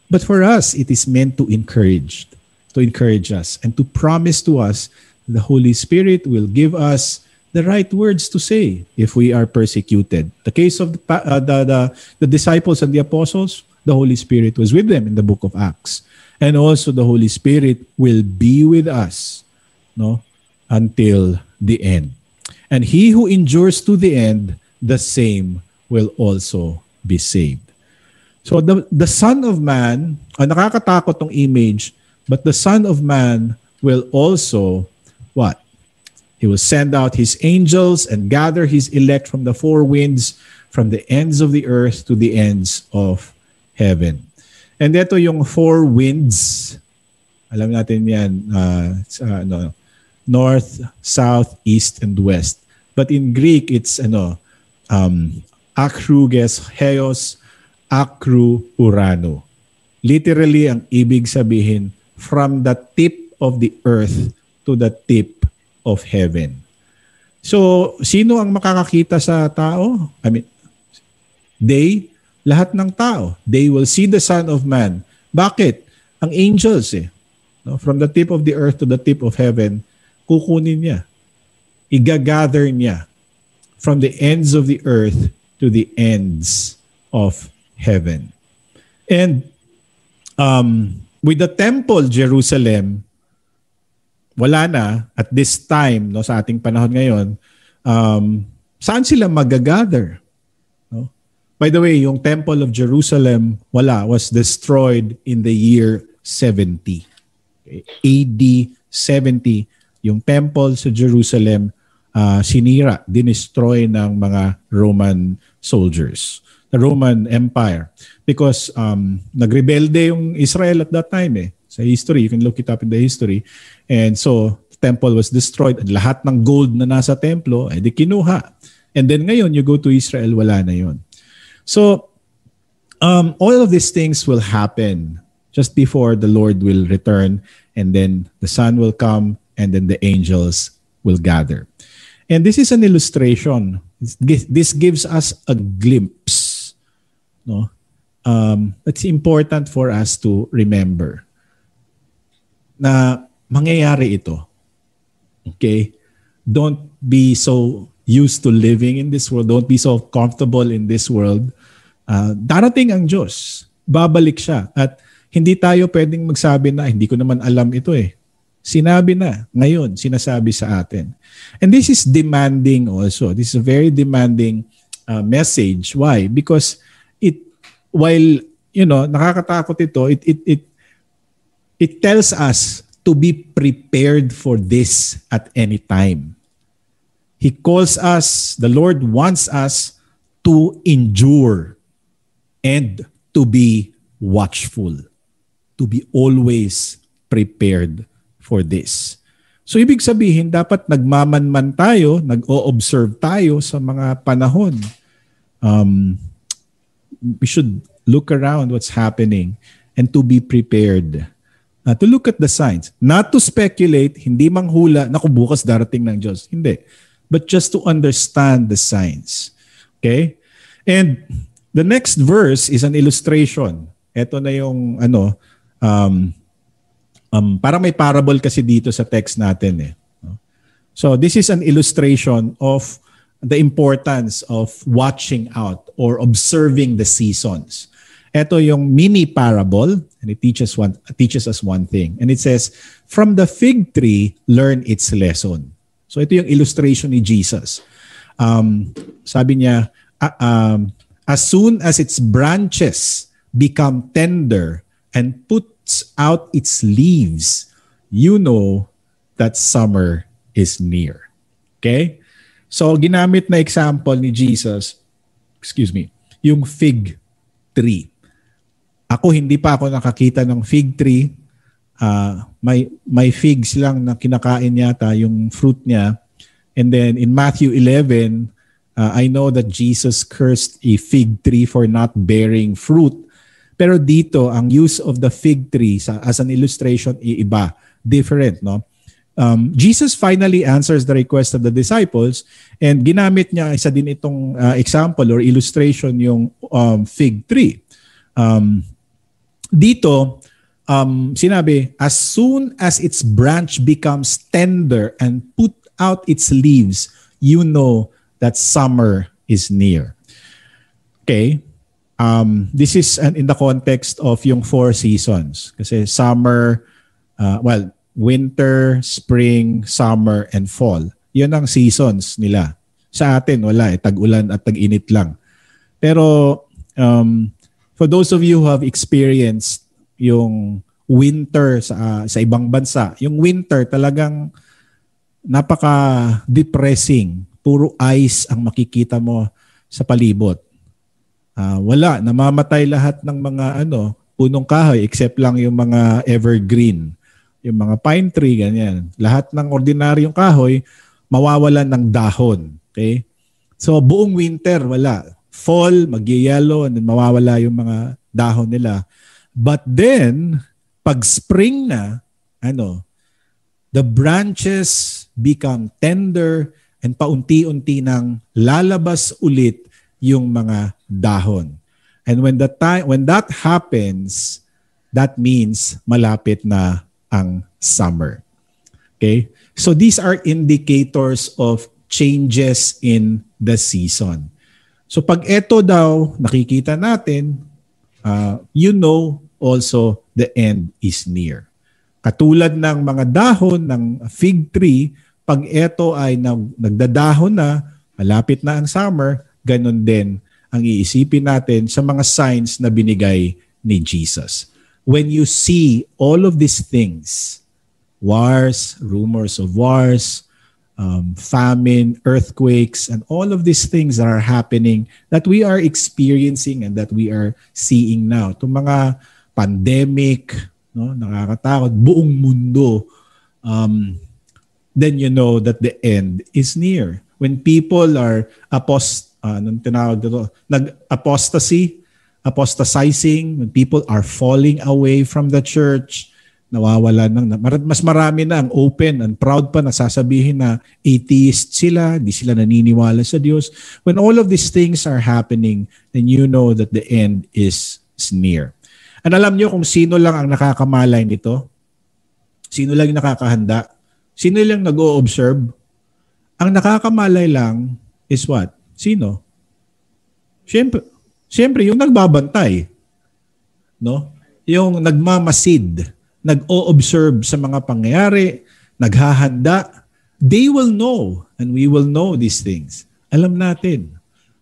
But for us, it is meant to encourage, to encourage us and to promise to us the Holy Spirit will give us the right words to say if we are persecuted. The case of the, uh, the, the, the disciples and the apostles, the Holy Spirit was with them in the book of Acts. And also the Holy Spirit will be with us no, until the end. And he who endures to the end, the same will also be saved. So the, the Son of Man, uh, nakakatakot tong image, but the Son of Man will also, what? He will send out his angels and gather his elect from the four winds, from the ends of the earth to the ends of heaven. And ito yung four winds. Alam natin yan, uh, uh, no, north, south, east, and west. But in Greek, it's ano, um, heos, akru urano. Literally, ang ibig sabihin, from the tip of the earth to the tip of heaven. So, sino ang makakakita sa tao? I mean, they, lahat ng tao. They will see the Son of Man. Bakit? Ang angels eh. No? From the tip of the earth to the tip of heaven, kukunin niya. Igagather niya from the ends of the earth to the ends of heaven. And um, with the temple, Jerusalem, wala na at this time no sa ating panahon ngayon um, saan sila magagather no by the way yung temple of Jerusalem wala was destroyed in the year 70 okay? AD 70 yung temple sa Jerusalem uh, sinira, dinestroy ng mga Roman soldiers, the Roman Empire. Because um, nagrebelde yung Israel at that time eh. Sa history, you can look it up in the history. And so, temple was destroyed. At lahat ng gold na nasa templo, eh di kinuha. And then ngayon, you go to Israel, wala na yon. So, um, all of these things will happen just before the Lord will return. And then the Son will come and then the angels will gather. And this is an illustration. This gives us a glimpse. No? Um, it's important for us to remember na mangyayari ito. Okay? Don't be so used to living in this world. Don't be so comfortable in this world. Uh, darating ang Diyos. Babalik siya. At hindi tayo pwedeng magsabi na, hindi ko naman alam ito eh. Sinabi na, ngayon, sinasabi sa atin. And this is demanding also. This is a very demanding uh, message. Why? Because it, while, you know, nakakatakot ito, it, it, it, it tells us to be prepared for this at any time. He calls us, the Lord wants us to endure and to be watchful, to be always prepared for this. So ibig sabihin, dapat nagmamanman tayo, nag-o-observe tayo sa mga panahon. Um, we should look around what's happening and to be prepared. Uh, to look at the signs. Not to speculate, hindi manghula na kung bukas darating ng Diyos. Hindi. But just to understand the signs. Okay? And the next verse is an illustration. Ito na yung ano, um, Um, parang may parable kasi dito sa text natin eh. So this is an illustration of the importance of watching out or observing the seasons. Ito yung mini parable and it teaches one teaches us one thing. And it says, "From the fig tree learn its lesson." So ito yung illustration ni Jesus. Um, sabi niya, uh, um, as soon as its branches become tender and put out its leaves, you know that summer is near. Okay? So, ginamit na example ni Jesus, excuse me, yung fig tree. Ako, hindi pa ako nakakita ng fig tree. Uh, may, may figs lang na kinakain yata yung fruit niya. And then in Matthew 11, uh, I know that Jesus cursed a fig tree for not bearing fruit. Pero dito, ang use of the fig tree sa, as an illustration, iiba. Different, no? Um, Jesus finally answers the request of the disciples and ginamit niya isa din itong uh, example or illustration yung um, fig tree. Um, dito, um, sinabi, as soon as its branch becomes tender and put out its leaves, you know that summer is near. Okay? um, this is an, in the context of yung four seasons. Kasi summer, uh, well, winter, spring, summer, and fall. Yun ang seasons nila. Sa atin, wala eh. Tag-ulan at tag-init lang. Pero um, for those of you who have experienced yung winter sa uh, sa ibang bansa, yung winter talagang napaka-depressing. Puro ice ang makikita mo sa palibot uh, wala, namamatay lahat ng mga ano, punong kahoy except lang yung mga evergreen, yung mga pine tree ganyan. Lahat ng ordinaryong kahoy mawawalan ng dahon, okay? So buong winter wala. Fall, mag-yellow and then mawawala yung mga dahon nila. But then pag spring na, ano, the branches become tender and paunti-unti nang lalabas ulit yung mga dahon. And when that time when that happens, that means malapit na ang summer. Okay? So these are indicators of changes in the season. So pag ito daw nakikita natin, uh, you know also the end is near. Katulad ng mga dahon ng fig tree, pag ito ay nag, nagdadahon na, malapit na ang summer, ganun din ang iisipin natin sa mga signs na binigay ni Jesus. When you see all of these things, wars, rumors of wars, um, famine, earthquakes, and all of these things that are happening that we are experiencing and that we are seeing now. Itong mga pandemic, no, nakakatakot, buong mundo, um, then you know that the end is near. When people are apost, uh, anong tinawag dito, nag-apostasy, apostatizing, when people are falling away from the church, nawawala nang mas marami na ang open and proud pa na sasabihin na atheist sila, di sila naniniwala sa Diyos. When all of these things are happening, then you know that the end is, is near. And alam niyo kung sino lang ang nakakamalay nito? Sino lang yung nakakahanda? Sino lang nag-o-observe? Ang nakakamalay lang is what? Sino? Siyempre, siyempre yung nagbabantay. No? Yung nagmamasid nag-o-observe sa mga pangyayari, naghahanda, they will know and we will know these things. Alam natin,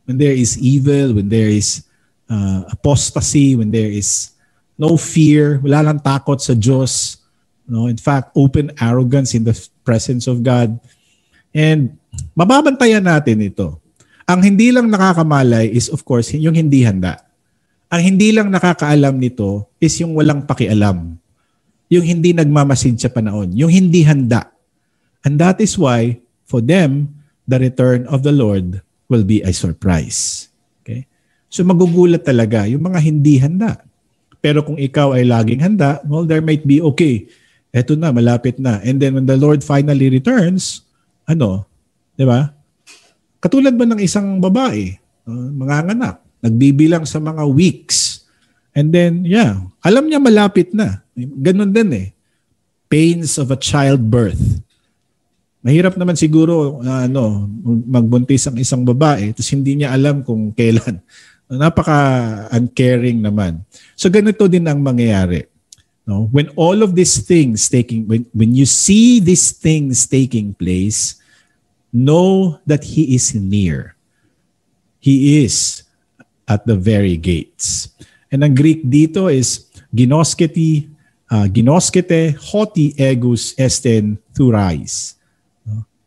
when there is evil, when there is uh, apostasy, when there is no fear, wala lang takot sa Diyos, no? in fact, open arrogance in the presence of God. And mababantayan natin ito. Ang hindi lang nakakamalay is of course yung hindi handa. Ang hindi lang nakakaalam nito is yung walang pakialam yung hindi nagmamasid sa panahon, yung hindi handa. And that is why, for them, the return of the Lord will be a surprise. Okay? So magugulat talaga yung mga hindi handa. Pero kung ikaw ay laging handa, well, there might be, okay, eto na, malapit na. And then when the Lord finally returns, ano, di ba? Katulad ba ng isang babae, uh, mga anak, nagbibilang sa mga weeks. And then, yeah, alam niya malapit na. Ganon din eh. Pains of a childbirth. Mahirap naman siguro uh, ano, magbuntis ang isang babae tapos hindi niya alam kung kailan. Napaka uncaring naman. So ganito din ang mangyayari. No? When all of these things taking when when you see these things taking place, know that he is near. He is at the very gates. And ang Greek dito is ginosketi uh, ginoskete hoti egus esten thurais.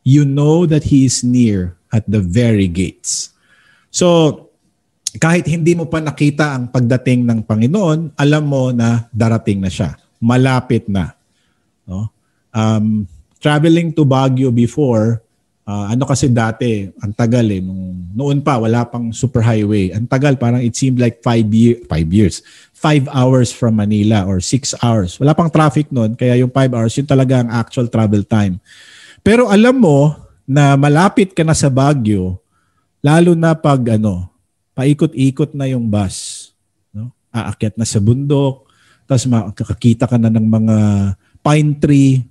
You know that He is near at the very gates. So, kahit hindi mo pa nakita ang pagdating ng Panginoon, alam mo na darating na siya. Malapit na. No? Um, traveling to Baguio before, uh, ano kasi dati, ang tagal eh, nung, noon pa, wala pang superhighway. Ang tagal, parang it seemed like five, year, five years five hours from Manila or six hours. Wala pang traffic noon, kaya yung five hours, yun talaga ang actual travel time. Pero alam mo na malapit ka na sa Baguio, lalo na pag ano, paikot-ikot na yung bus. No? Aakyat na sa bundok, tapos makakakita ka na ng mga pine tree,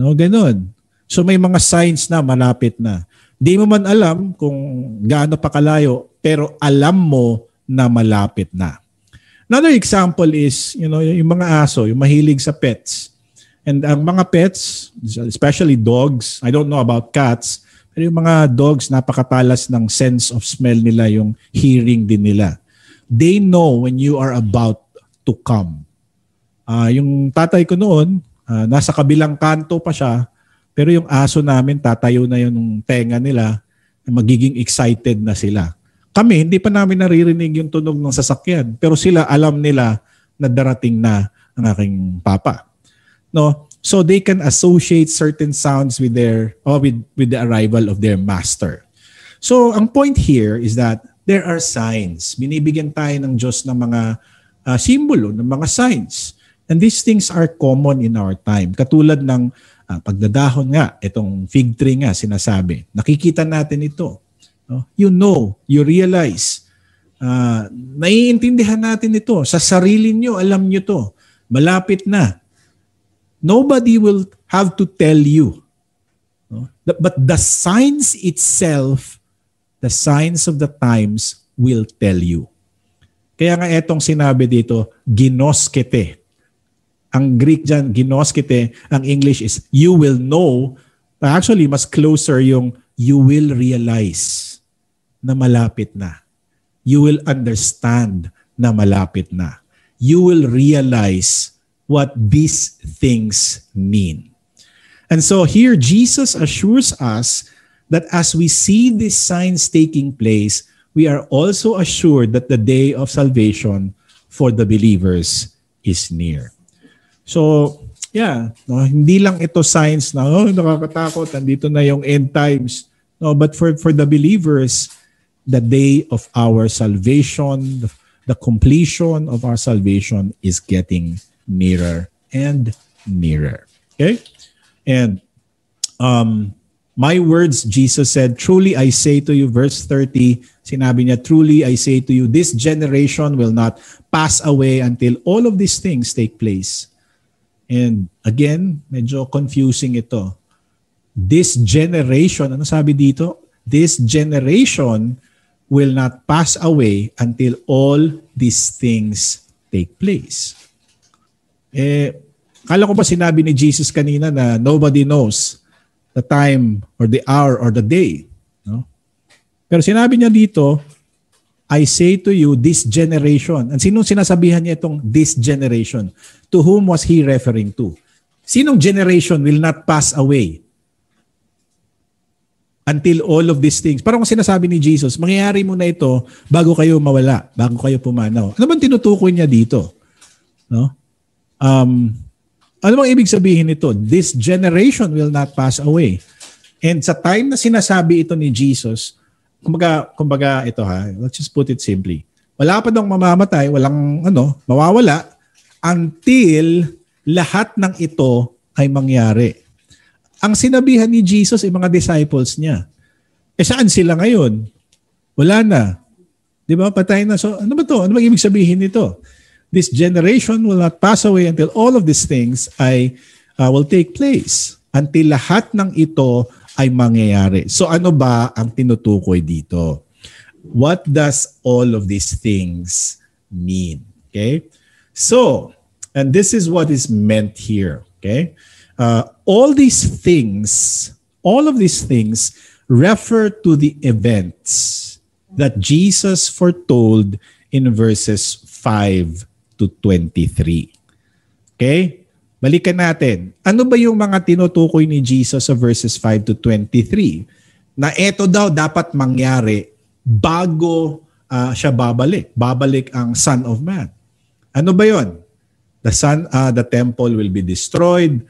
no? Ganon. So may mga signs na malapit na. Di mo man alam kung gaano pa kalayo, pero alam mo na malapit na. Another example is, you know, yung mga aso, yung mahilig sa pets. And ang mga pets, especially dogs, I don't know about cats, pero yung mga dogs, napakatalas ng sense of smell nila, yung hearing din nila. They know when you are about to come. Uh, yung tatay ko noon, uh, nasa kabilang kanto pa siya, pero yung aso namin, tatayo na yung tenga nila, magiging excited na sila. Kami, hindi pa namin naririnig yung tunog ng sasakyan. Pero sila, alam nila na darating na ang aking papa. No? So they can associate certain sounds with their or with, with the arrival of their master. So ang point here is that there are signs. Binibigyan tayo ng Diyos ng mga uh, simbolo, ng mga signs. And these things are common in our time. Katulad ng uh, pagdadahon nga, itong fig tree nga sinasabi. Nakikita natin ito. No? You know, you realize. Uh, naiintindihan natin ito. Sa sarili nyo, alam nyo to. Malapit na. Nobody will have to tell you. No? But the signs itself, the signs of the times will tell you. Kaya nga etong sinabi dito, ginoskete. Ang Greek dyan, ginoskete, ang English is you will know. Actually, mas closer yung you will realize na malapit na. You will understand na malapit na. You will realize what these things mean. And so here, Jesus assures us that as we see these signs taking place, we are also assured that the day of salvation for the believers is near. So, yeah, no, hindi lang ito signs na, oh, nakakatakot, nandito na yung end times. No, but for, for the believers, the day of our salvation, the, the completion of our salvation is getting nearer and nearer. Okay? And um, my words, Jesus said, Truly I say to you, verse 30, sinabi niya, Truly I say to you, this generation will not pass away until all of these things take place. And again, medyo confusing ito. This generation, ano sabi dito? This generation will not pass away until all these things take place. Eh, Kala ko ba sinabi ni Jesus kanina na nobody knows the time or the hour or the day. No? Pero sinabi niya dito, I say to you, this generation. And sinong sinasabihan niya itong this generation? To whom was he referring to? Sinong generation will not pass away until all of these things? Parang sinasabi ni Jesus, mangyayari mo na ito bago kayo mawala, bago kayo pumanaw. Ano bang tinutukoy niya dito? No? Um, ano bang ibig sabihin nito? This generation will not pass away. And sa time na sinasabi ito ni Jesus, kumbaga, kumbaga ito ha, let's just put it simply. Wala pa daw mamamatay, walang ano, mawawala until lahat ng ito ay mangyari. Ang sinabihan ni Jesus ay mga disciples niya. Eh saan sila ngayon? Wala na. Di ba? Patay na. So ano ba to? Ano ba ibig sabihin nito? this generation will not pass away until all of these things ay uh, will take place. Until lahat ng ito ay mangyayari. So ano ba ang tinutukoy dito? What does all of these things mean? Okay? So, and this is what is meant here. Okay? Uh, all these things, all of these things refer to the events that Jesus foretold in verses 5 to 23. Okay? Balikan natin. Ano ba yung mga tinutukoy ni Jesus sa verses 5 to 23? Na ito daw dapat mangyari bago uh, siya babalik. Babalik ang Son of Man. Ano ba yon? The sun, uh, the temple will be destroyed.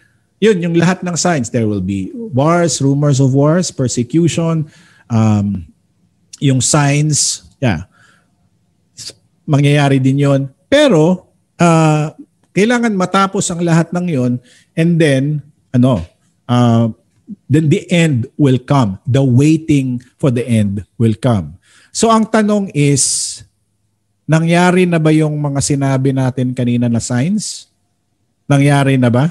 Yun, yung lahat ng signs. There will be wars, rumors of wars, persecution, um, yung signs, yeah. Mangyayari din yon pero uh, kailangan matapos ang lahat ng 'yon and then ano uh, then the end will come. The waiting for the end will come. So ang tanong is nangyari na ba yung mga sinabi natin kanina na signs? Nangyari na ba?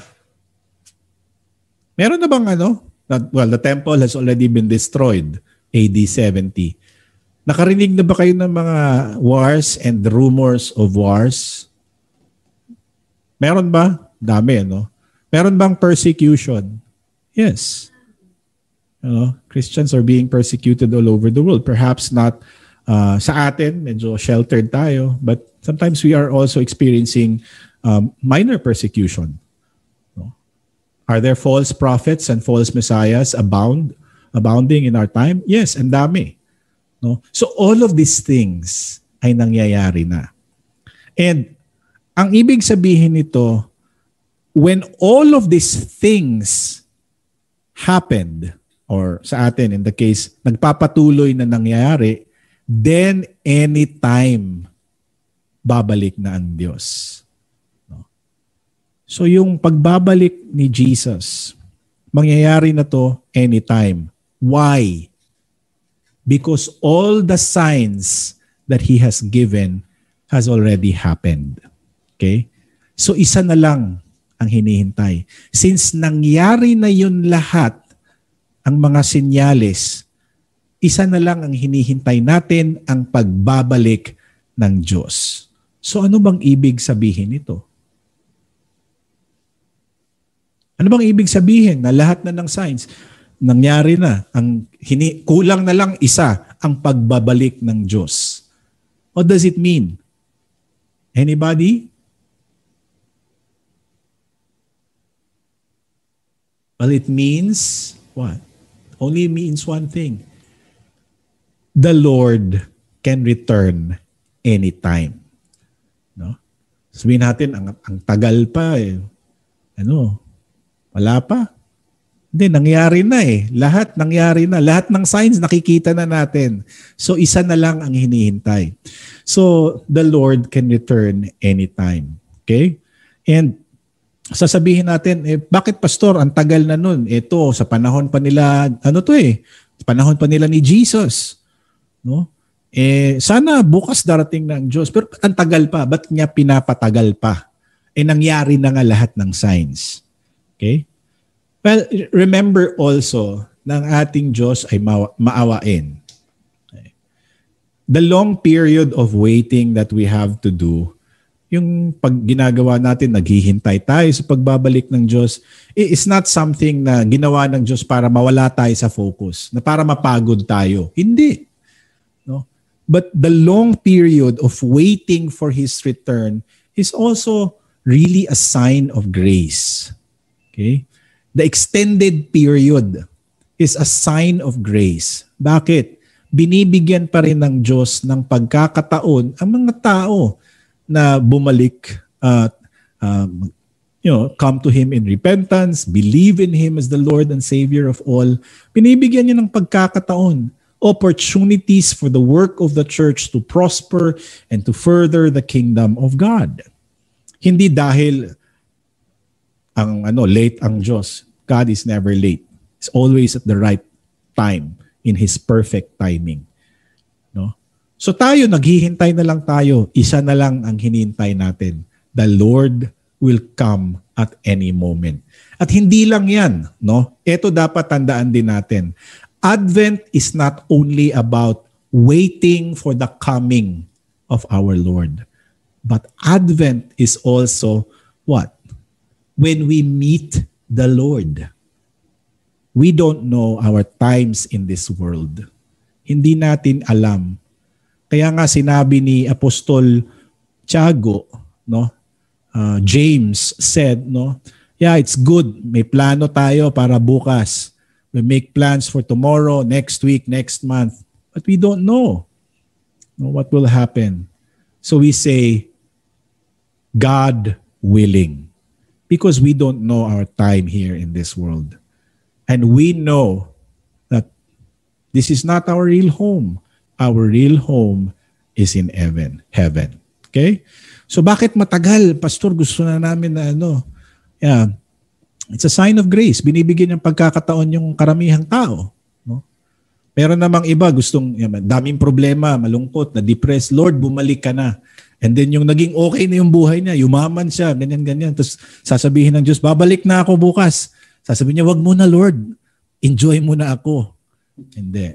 Meron na bang ano? Well, the temple has already been destroyed AD 70. Nakarinig na ba kayo ng mga wars and rumors of wars? Meron ba? Dami, no? Meron bang persecution? Yes. You know, Christians are being persecuted all over the world. Perhaps not uh, sa atin, medyo sheltered tayo, but sometimes we are also experiencing um, minor persecution. No? Are there false prophets and false messiahs abound, abounding in our time? Yes, and dami. No? So all of these things ay nangyayari na. And ang ibig sabihin nito, when all of these things happened, or sa atin in the case, nagpapatuloy na nangyayari, then anytime babalik na ang Diyos. So yung pagbabalik ni Jesus, mangyayari na to anytime. Why? because all the signs that He has given has already happened. Okay? So isa na lang ang hinihintay. Since nangyari na yun lahat, ang mga senyales, isa na lang ang hinihintay natin ang pagbabalik ng Diyos. So ano bang ibig sabihin nito? Ano bang ibig sabihin na lahat na ng signs? nangyari na. Ang hini, kulang na lang isa ang pagbabalik ng Diyos. What does it mean? Anybody? Well, it means what? Only means one thing. The Lord can return anytime. No? Sabihin natin, ang, ang tagal pa eh. Ano? Wala pa. Hindi, nangyari na eh. Lahat nangyari na. Lahat ng signs nakikita na natin. So isa na lang ang hinihintay. So the Lord can return anytime. Okay? And sasabihin natin, eh, bakit pastor, ang tagal na nun? Ito, sa panahon pa nila, ano to eh, panahon pa nila ni Jesus. No? Eh, sana bukas darating ng Diyos. Pero ang tagal pa. Ba't niya pinapatagal pa? Eh, nangyari na nga lahat ng signs. Okay? Well, remember also ng ating Diyos ay ma- maawain. The long period of waiting that we have to do, yung pag ginagawa natin, naghihintay tayo sa pagbabalik ng Diyos, is not something na ginawa ng Diyos para mawala tayo sa focus, na para mapagod tayo. Hindi. But the long period of waiting for His return is also really a sign of grace. Okay? The extended period is a sign of grace. Bakit? Binibigyan pa rin ng Diyos ng pagkakataon ang mga tao na bumalik at uh, um, you know, come to Him in repentance, believe in Him as the Lord and Savior of all. Binibigyan niya ng pagkakataon opportunities for the work of the church to prosper and to further the kingdom of God. Hindi dahil ang ano late ang Diyos. God is never late. He's always at the right time in his perfect timing. No? So tayo naghihintay na lang tayo. Isa na lang ang hinihintay natin. The Lord will come at any moment. At hindi lang 'yan, no? Ito dapat tandaan din natin. Advent is not only about waiting for the coming of our Lord, but Advent is also what? When we meet the Lord. We don't know our times in this world. Hindi natin alam. Kaya nga sinabi ni Apostol Tiago, no? Uh, James said, no? Yeah, it's good. May plano tayo para bukas We make plans for tomorrow, next week, next month, but we don't know what will happen. So we say, God willing, because we don't know our time here in this world. And we know that this is not our real home. Our real home is in heaven. Heaven. Okay? So bakit matagal? Pastor, gusto na namin na ano. Yeah. It's a sign of grace. Binibigyan ng pagkakataon yung karamihang tao. No? Meron namang iba gustong, yan, daming problema, malungkot, na-depressed. Lord, bumalik ka na. And then yung naging okay na yung buhay niya, yumaman siya, ganyan-ganyan. Tapos sasabihin ng Diyos, babalik na ako bukas. Sasabihin niya, wag mo na Lord. Enjoy mo na ako. Hindi.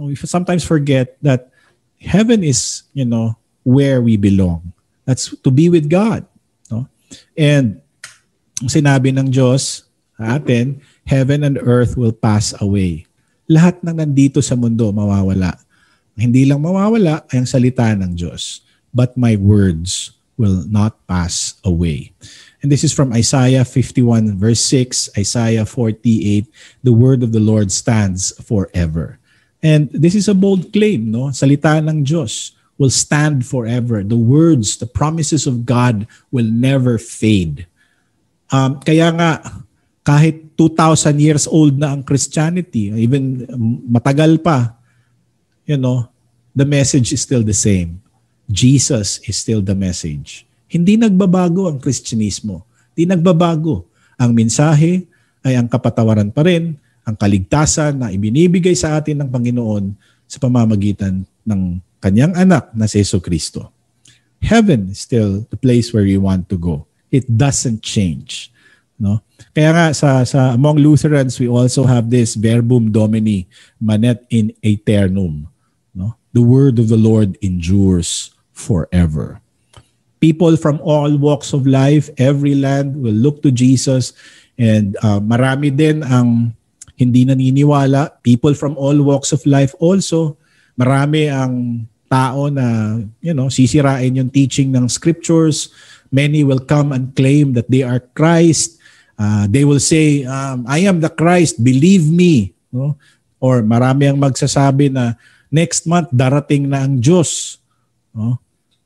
We sometimes forget that heaven is, you know, where we belong. That's to be with God. No? And sinabi ng Diyos atin, heaven and earth will pass away. Lahat ng nandito sa mundo mawawala. Hindi lang mawawala ay ang salita ng Diyos. But my words will not pass away. And this is from Isaiah 51 verse 6, Isaiah 48, the word of the Lord stands forever. And this is a bold claim, no? Salita ng Diyos will stand forever. The words, the promises of God will never fade. Um, kaya nga, kahit 2,000 years old na ang Christianity, even matagal pa, you know, the message is still the same. Jesus is still the message. Hindi nagbabago ang Kristyanismo. Hindi nagbabago. Ang mensahe ay ang kapatawaran pa rin, ang kaligtasan na ibinibigay sa atin ng Panginoon sa pamamagitan ng kanyang anak na si Yeso Kristo. Heaven is still the place where we want to go it doesn't change. No? Kaya nga sa, sa among Lutherans, we also have this verbum domini, manet in aeternum. No? The word of the Lord endures forever. People from all walks of life, every land will look to Jesus and uh, marami din ang hindi naniniwala. People from all walks of life also, marami ang tao na you know sisirain yung teaching ng scriptures Many will come and claim that they are Christ. Uh, they will say, um, I am the Christ, believe me. No? Or marami ang magsasabi na next month darating na ang Diyos. No?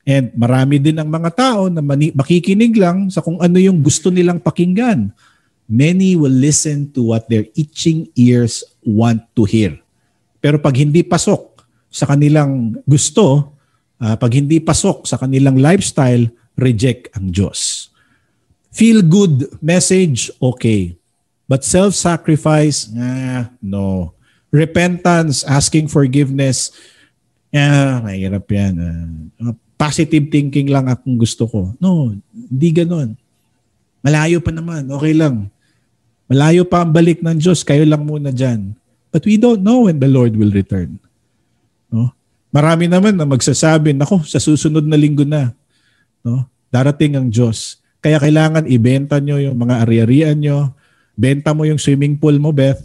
And marami din ang mga tao na mani- makikinig lang sa kung ano yung gusto nilang pakinggan. Many will listen to what their itching ears want to hear. Pero pag hindi pasok sa kanilang gusto, uh, pag hindi pasok sa kanilang lifestyle, reject ang Diyos. Feel good message, okay. But self-sacrifice, ah, no. Repentance, asking forgiveness, ah, mahirap yan. Uh, positive thinking lang akong gusto ko. No, hindi ganon. Malayo pa naman, okay lang. Malayo pa ang balik ng Diyos, kayo lang muna dyan. But we don't know when the Lord will return. No? Marami naman na magsasabi, nako, sa susunod na linggo na, no? darating ang Diyos. Kaya kailangan ibenta nyo yung mga ari-arian nyo, benta mo yung swimming pool mo, Beth,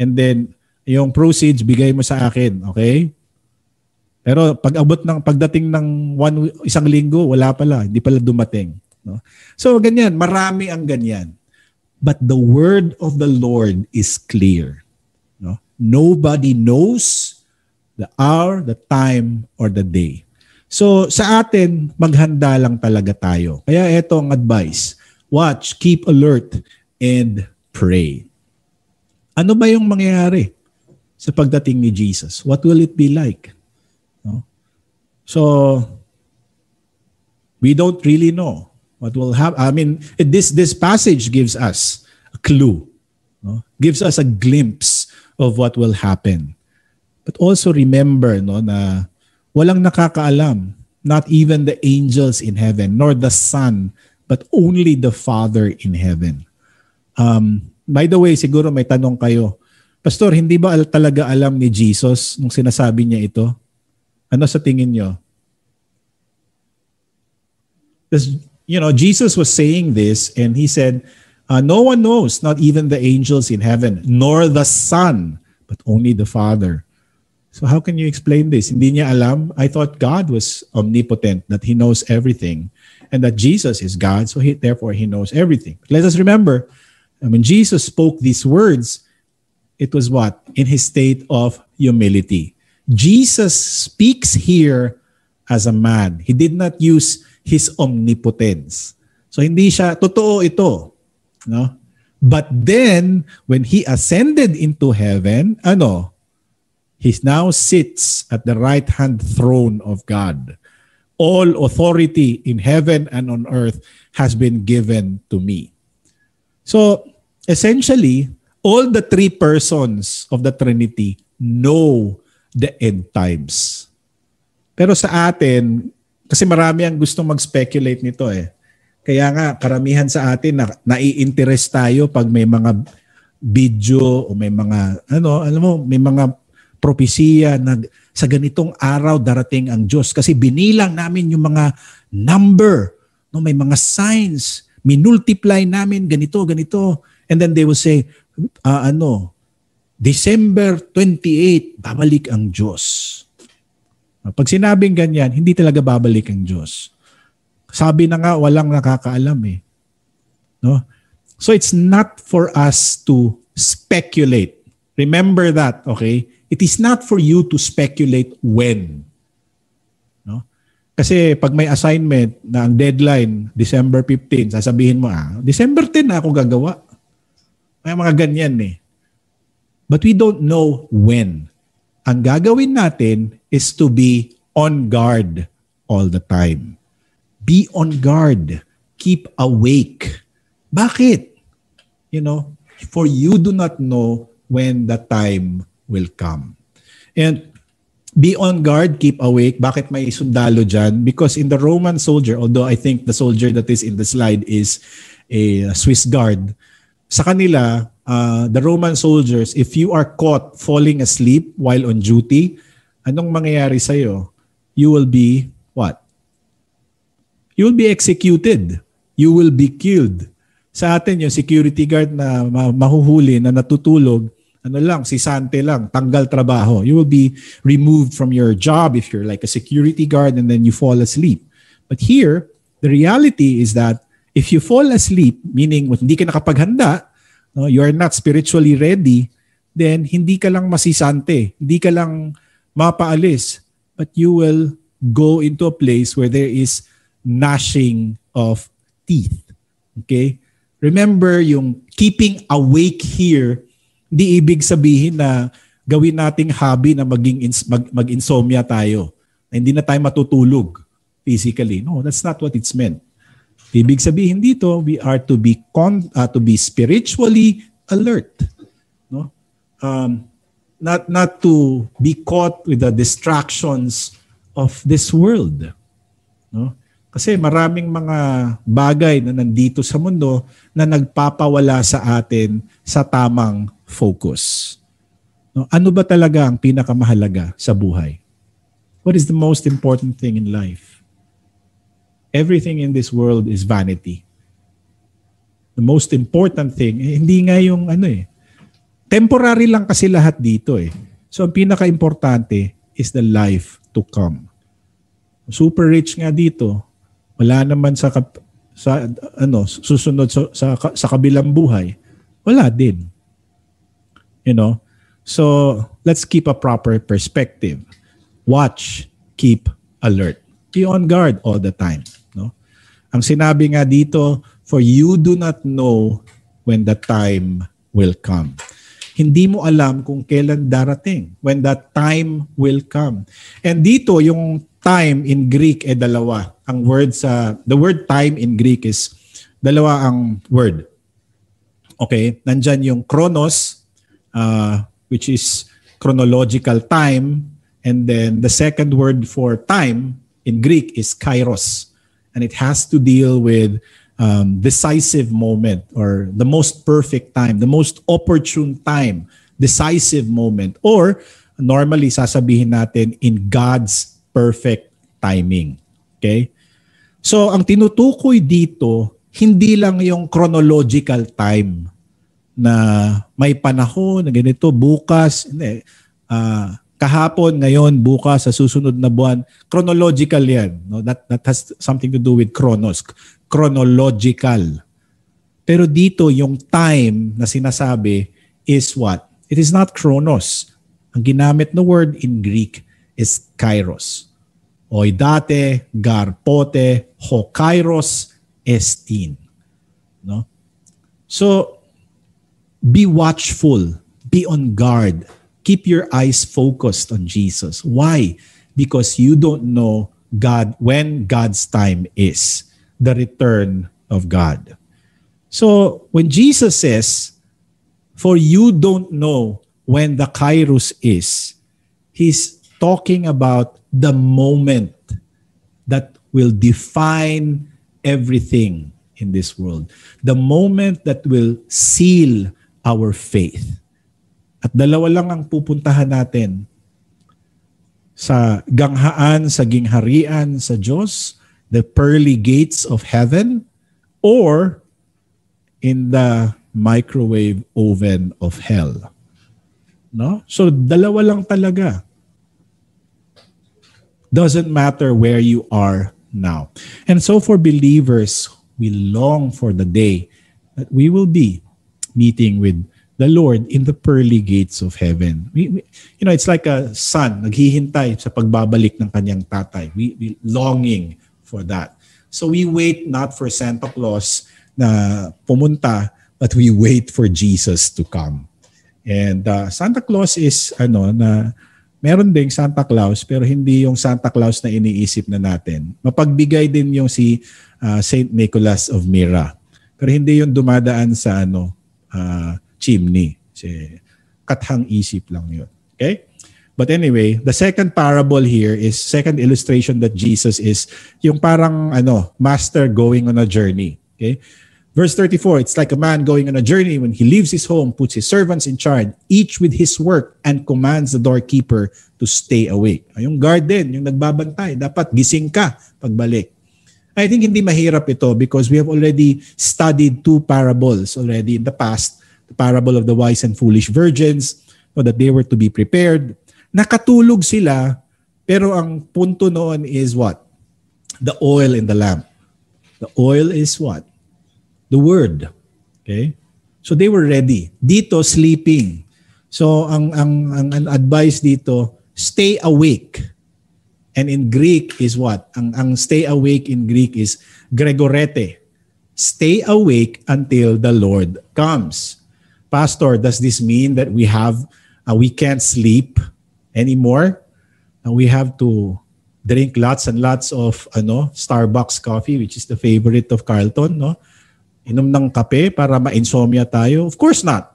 and then yung proceeds bigay mo sa akin, okay? Pero pag abot ng pagdating ng one isang linggo, wala pala, hindi pala dumating, no? So ganyan, marami ang ganyan. But the word of the Lord is clear. No? Nobody knows the hour, the time, or the day. So sa atin, maghanda lang talaga tayo. Kaya ito ang advice. Watch, keep alert, and pray. Ano ba yung mangyayari sa pagdating ni Jesus? What will it be like? No? So, we don't really know what will happen. I mean, this this passage gives us a clue, no? gives us a glimpse of what will happen. But also remember no, na walang nakakaalam, not even the angels in heaven, nor the Son, but only the Father in heaven. Um, by the way, siguro may tanong kayo, Pastor, hindi ba talaga alam ni Jesus nung sinasabi niya ito? Ano sa tingin niyo? you know, Jesus was saying this and he said, uh, No one knows, not even the angels in heaven, nor the Son, but only the Father. So how can you explain this? Hindi niya alam. I thought God was omnipotent, that He knows everything, and that Jesus is God, so he, therefore He knows everything. Let us remember, when Jesus spoke these words, it was what? In His state of humility. Jesus speaks here as a man. He did not use his omnipotence. So hindi siya totoo ito, no? But then when he ascended into heaven, ano? He now sits at the right-hand throne of God. All authority in heaven and on earth has been given to me. So essentially, all the three persons of the Trinity know the end times. Pero sa atin, kasi marami ang gustong mag-speculate nito eh. Kaya nga, karamihan sa atin, na, nai-interest tayo pag may mga video o may mga, ano, alam mo, may mga propesiya na sa ganitong araw darating ang Diyos. Kasi binilang namin yung mga number, no, may mga signs, minultiply namin ganito, ganito. And then they will say, uh, ano, December 28, babalik ang Diyos. Pag sinabing ganyan, hindi talaga babalik ang Diyos. Sabi na nga, walang nakakaalam eh. No? So it's not for us to speculate. Remember that, okay? It is not for you to speculate when. No? Kasi pag may assignment na ang deadline, December 15, sasabihin mo, ah, December 10 na ako gagawa. May mga ganyan eh. But we don't know when. Ang gagawin natin is to be on guard all the time. Be on guard. Keep awake. Bakit? You know, for you do not know when the time will come. And be on guard, keep awake. Bakit may sundalo dyan? Because in the Roman soldier, although I think the soldier that is in the slide is a Swiss guard, sa kanila, uh, the Roman soldiers, if you are caught falling asleep while on duty, anong mangyayari sa iyo? You will be what? You will be executed. You will be killed. Sa atin, yung security guard na mahuhuli na natutulog, ano lang, si Sante lang, tanggal trabaho. You will be removed from your job if you're like a security guard and then you fall asleep. But here, the reality is that If you fall asleep, meaning hindi ka nakapaghanda, no, you are not spiritually ready, then hindi ka lang masisante, hindi ka lang mapaalis, but you will go into a place where there is gnashing of teeth. Okay? Remember yung keeping awake here, hindi ibig sabihin na gawin nating hobby na maging ins- mag, mag-insomnia tayo. Na hindi na tayo matutulog physically. No, that's not what it's meant. Ibig sabihin dito, we are to be con- uh, to be spiritually alert. No? Um, not not to be caught with the distractions of this world. No? Kasi maraming mga bagay na nandito sa mundo na nagpapawala sa atin sa tamang focus. No? Ano ba talaga ang pinakamahalaga sa buhay? What is the most important thing in life? everything in this world is vanity. The most important thing, eh, hindi nga yung ano eh. Temporary lang kasi lahat dito eh. So ang pinaka-importante is the life to come. Super rich nga dito. Wala naman sa kap- sa ano susunod sa, sa sa kabilang buhay. Wala din. You know? So let's keep a proper perspective. Watch, keep alert. Be on guard all the time. Ang sinabi nga dito, for you do not know when the time will come. Hindi mo alam kung kailan darating, when that time will come. And dito, yung time in Greek ay dalawa. Ang word sa, the word time in Greek is dalawa ang word. Okay, nandyan yung chronos, uh, which is chronological time, and then the second word for time in Greek is kairos and it has to deal with um, decisive moment or the most perfect time, the most opportune time, decisive moment, or normally sasabihin natin in God's perfect timing. Okay? So, ang tinutukoy dito, hindi lang yung chronological time na may panahon na ganito, bukas, hindi. Uh, kahapon, ngayon, bukas, sa susunod na buwan. Chronological yan. No? That, that has something to do with chronos. Chronological. Pero dito, yung time na sinasabi is what? It is not chronos. Ang ginamit na word in Greek is kairos. Oidate, garpote, hokairos, estin. No? So, be watchful. Be on guard keep your eyes focused on Jesus. Why? Because you don't know God when God's time is, the return of God. So when Jesus says, For you don't know when the Kairos is, he's talking about the moment that will define everything in this world. The moment that will seal our faith. At dalawa lang ang pupuntahan natin sa ganghaan, sa gingharian sa Diyos, the pearly gates of heaven, or in the microwave oven of hell. No? So dalawa lang talaga. Doesn't matter where you are now. And so for believers, we long for the day that we will be meeting with the Lord in the pearly gates of heaven. We, we, you know, it's like a son naghihintay sa pagbabalik ng kanyang tatay. We, we longing for that. So we wait not for Santa Claus na pumunta, but we wait for Jesus to come. And uh, Santa Claus is ano na meron ding Santa Claus pero hindi yung Santa Claus na iniisip na natin. Mapagbigay din yung si uh, Saint Nicholas of Myra. Pero hindi yung dumadaan sa ano uh, chimney. Kasi kathang isip lang yun. Okay? But anyway, the second parable here is second illustration that Jesus is yung parang ano, master going on a journey. Okay? Verse 34, it's like a man going on a journey when he leaves his home, puts his servants in charge, each with his work, and commands the doorkeeper to stay awake. Yung guard din, yung nagbabantay, dapat gising ka pagbalik. I think hindi mahirap ito because we have already studied two parables already in the past the parable of the wise and foolish virgins, so that they were to be prepared. Nakatulog sila, pero ang punto noon is what? The oil in the lamp. The oil is what? The Word. Okay? So they were ready. Dito, sleeping. So ang, ang, ang, ang advice dito, stay awake. And in Greek is what? Ang, ang stay awake in Greek is gregorete. Stay awake until the Lord comes. Pastor, does this mean that we have uh, we can't sleep anymore? And we have to drink lots and lots of ano, Starbucks coffee which is the favorite of Carlton, no? Inom ng kape para ma-insomnia tayo? Of course not.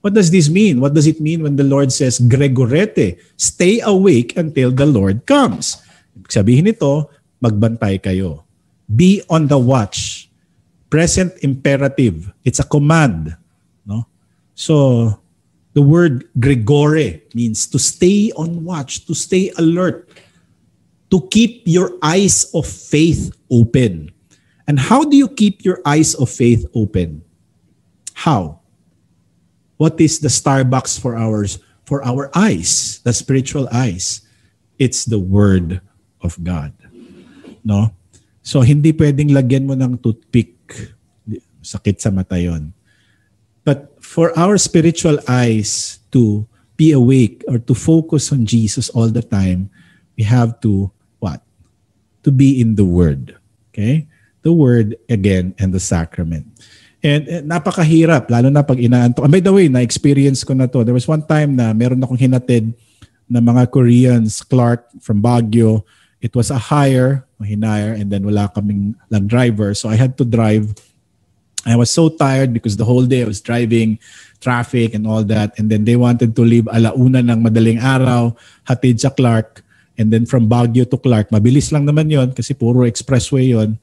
What does this mean? What does it mean when the Lord says, Gregorete, stay awake until the Lord comes? Sabihin nito, magbantay kayo. Be on the watch. Present imperative. It's a command. No? So, the word Gregore means to stay on watch, to stay alert, to keep your eyes of faith open. And how do you keep your eyes of faith open? How? What is the Starbucks for ours? For our eyes, the spiritual eyes. It's the Word of God. No? So, hindi pwedeng lagyan mo ng toothpick. Sakit sa mata yon. But for our spiritual eyes to be awake or to focus on Jesus all the time, we have to what? To be in the Word. Okay? The Word again and the sacrament. And uh, napakahirap, lalo na pag inaantok. And by the way, na-experience ko na to. There was one time na meron akong hinatid na mga Koreans, Clark from Baguio. It was a hire, hinire, and then wala kaming lang driver. So I had to drive. I was so tired because the whole day I was driving, traffic and all that. And then they wanted to leave alauna ng madaling araw, hatid sa Clark. And then from Baguio to Clark, mabilis lang naman yon kasi puro expressway yon.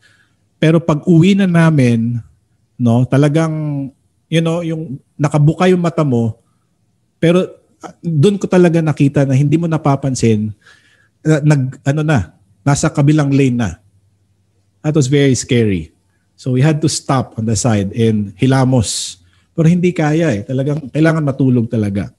Pero pag uwi na namin, no? Talagang you know, yung nakabuka yung mata mo pero uh, doon ko talaga nakita na hindi mo napapansin nag ano na, nasa kabilang lane na. That was very scary. So we had to stop on the side and hilamos. Pero hindi kaya eh. Talagang kailangan matulog talaga.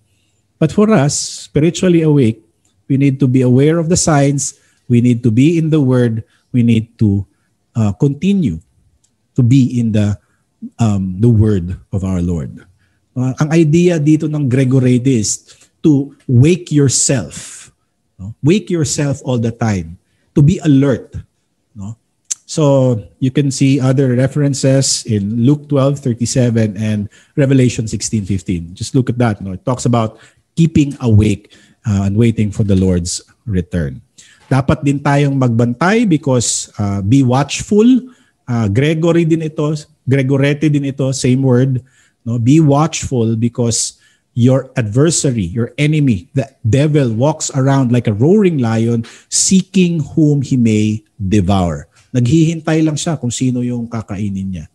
But for us, spiritually awake, we need to be aware of the signs. We need to be in the Word. We need to uh, continue to be in the um, the word of our Lord. Uh, ang idea dito ng Gregorate is to wake yourself. No? Wake yourself all the time. To be alert. No? So you can see other references in Luke 12:37 and Revelation 16:15. Just look at that. No? It talks about keeping awake uh, and waiting for the Lord's return. Dapat din tayong magbantay because uh, be watchful. Uh, Gregory din ito, Gregorete din ito, same word. No? Be watchful because your adversary, your enemy, the devil walks around like a roaring lion seeking whom he may devour. Naghihintay lang siya kung sino yung kakainin niya.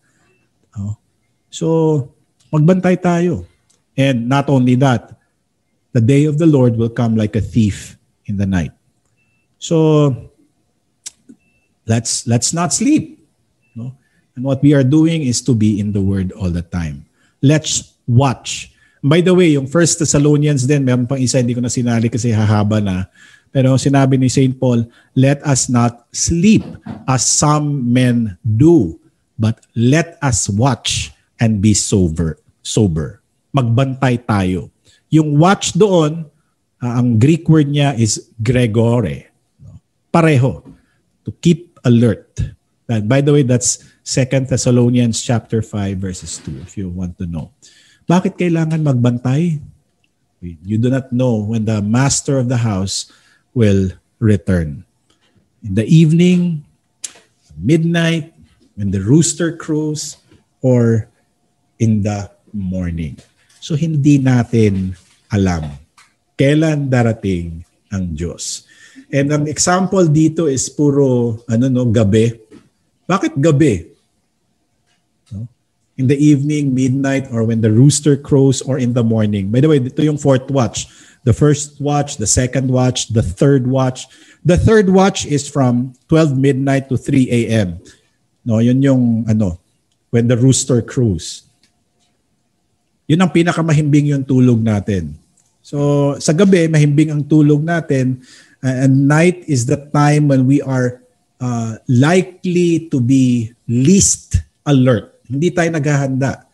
So, magbantay tayo. And not only that, the day of the Lord will come like a thief in the night. So, let's let's not sleep. No? And what we are doing is to be in the Word all the time. Let's watch. By the way, yung First Thessalonians din, meron pang isa, hindi ko na sinali kasi hahaba na. Pero sinabi ni St. Paul, let us not sleep as some men do, but let us watch and be sober. sober. Magbantay tayo. Yung watch doon, uh, ang Greek word niya is gregore. Pareho. To keep alert. And by the way, that's 2 Thessalonians chapter 5 verses 2 if you want to know. Bakit kailangan magbantay? You do not know when the master of the house will return. In the evening, midnight, when the rooster crows, or in the morning. So hindi natin alam kailan darating ang Diyos. And ang example dito is puro ano no gabi. Bakit gabi? In the evening, midnight, or when the rooster crows, or in the morning. By the way, ito yung fourth watch. The first watch, the second watch, the third watch. The third watch is from 12 midnight to 3 a.m. No, yun yung ano, when the rooster crows. Yun ang pinakamahimbing yung tulog natin. So sa gabi, mahimbing ang tulog natin. And night is the time when we are uh, likely to be least alert Hindi tayo naghahanda.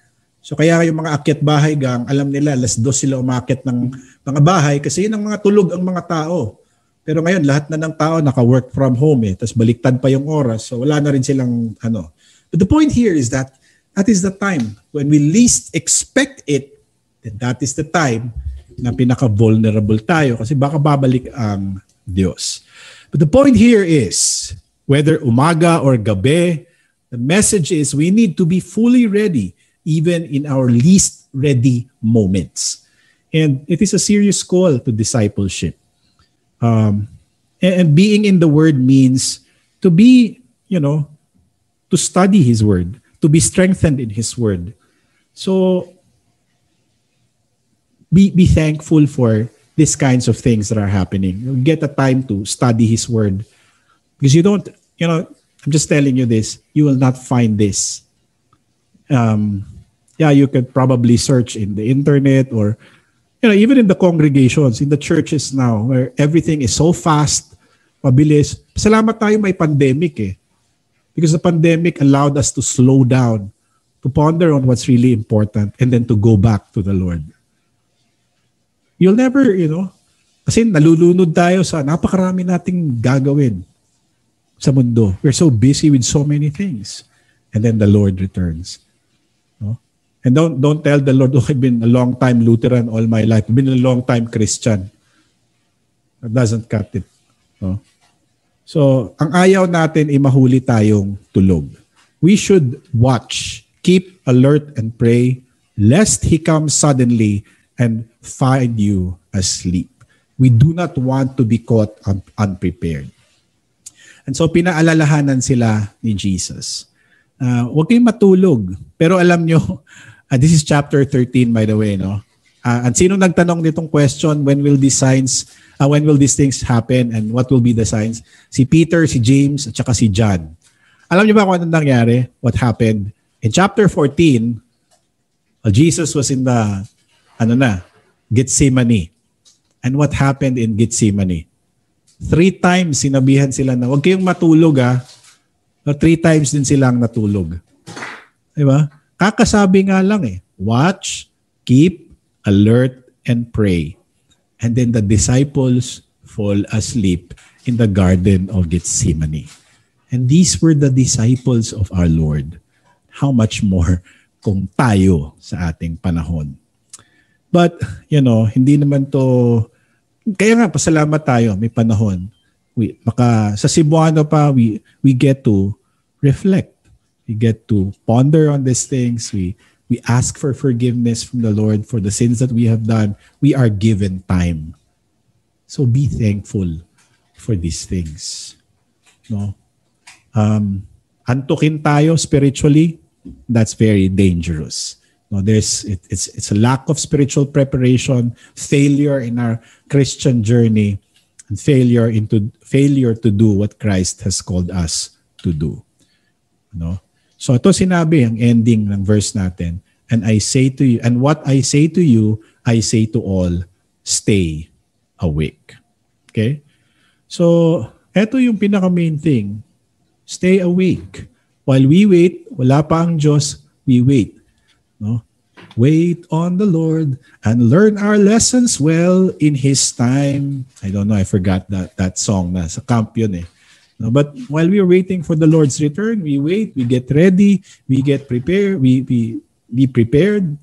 So kaya yung mga akyat bahay gang, alam nila, alas dos sila umakyat ng mga bahay kasi yun ang mga tulog ang mga tao. Pero ngayon, lahat na ng tao naka-work from home eh. Tapos baliktad pa yung oras. So wala na rin silang ano. But the point here is that that is the time when we least expect it, then that is the time na pinaka-vulnerable tayo kasi baka babalik ang Diyos. But the point here is, whether umaga or gabi, the message is we need to be fully ready even in our least ready moments. And it is a serious call to discipleship. Um, and, being in the Word means to be, you know, to study His Word, to be strengthened in His Word. So be, be thankful for these kinds of things that are happening. Get a time to study His Word. Because you don't, you know, I'm just telling you this, you will not find this um, yeah, you could probably search in the internet or you know, even in the congregations, in the churches now, where everything is so fast, mabilis. Salamat tayo may pandemic eh. Because the pandemic allowed us to slow down, to ponder on what's really important, and then to go back to the Lord. You'll never, you know, kasi nalulunod tayo sa napakarami nating gagawin sa mundo. We're so busy with so many things. And then the Lord returns. And don't don't tell the Lord, oh, I've been a long time Lutheran all my life. I've been a long time Christian. That doesn't cut it. No? So, ang ayaw natin ay mahuli tayong tulog. We should watch, keep alert and pray, lest He come suddenly and find you asleep. We do not want to be caught un- unprepared. And so, pinaalalahanan sila ni Jesus. Uh, huwag kayong matulog. Pero alam nyo, Uh, this is chapter 13 by the way, no? Uh, at sino nagtanong nitong question, when will these signs, uh, when will these things happen and what will be the signs? Si Peter, si James, at saka si John. Alam niyo ba kung ano nangyari? What happened? In chapter 14, well, Jesus was in the, ano na, Gethsemane. And what happened in Gethsemane? Three times sinabihan sila na, huwag kayong matulog ah. Three times din silang natulog. Diba? Kakasabi nga lang eh, watch, keep, alert, and pray. And then the disciples fall asleep in the Garden of Gethsemane. And these were the disciples of our Lord. How much more kung tayo sa ating panahon. But, you know, hindi naman to, kaya nga, pasalamat tayo, may panahon. We, maka, sa Cebuano pa, we, we get to reflect we get to ponder on these things. We we ask for forgiveness from the Lord for the sins that we have done. We are given time. So be thankful for these things. No? Um, antukin tayo spiritually, that's very dangerous. No, there's it, it's it's a lack of spiritual preparation, failure in our Christian journey, and failure into failure to do what Christ has called us to do. No? So ito sinabi ang ending ng verse natin. And I say to you, and what I say to you, I say to all, stay awake. Okay? So, ito yung pinaka main thing. Stay awake. While we wait, wala pa ang Diyos, we wait. No? Wait on the Lord and learn our lessons well in His time. I don't know, I forgot that that song na sa camp yun eh. No, but while we are waiting for the Lord's return, we wait, we get ready, we get prepared, we, we be prepared,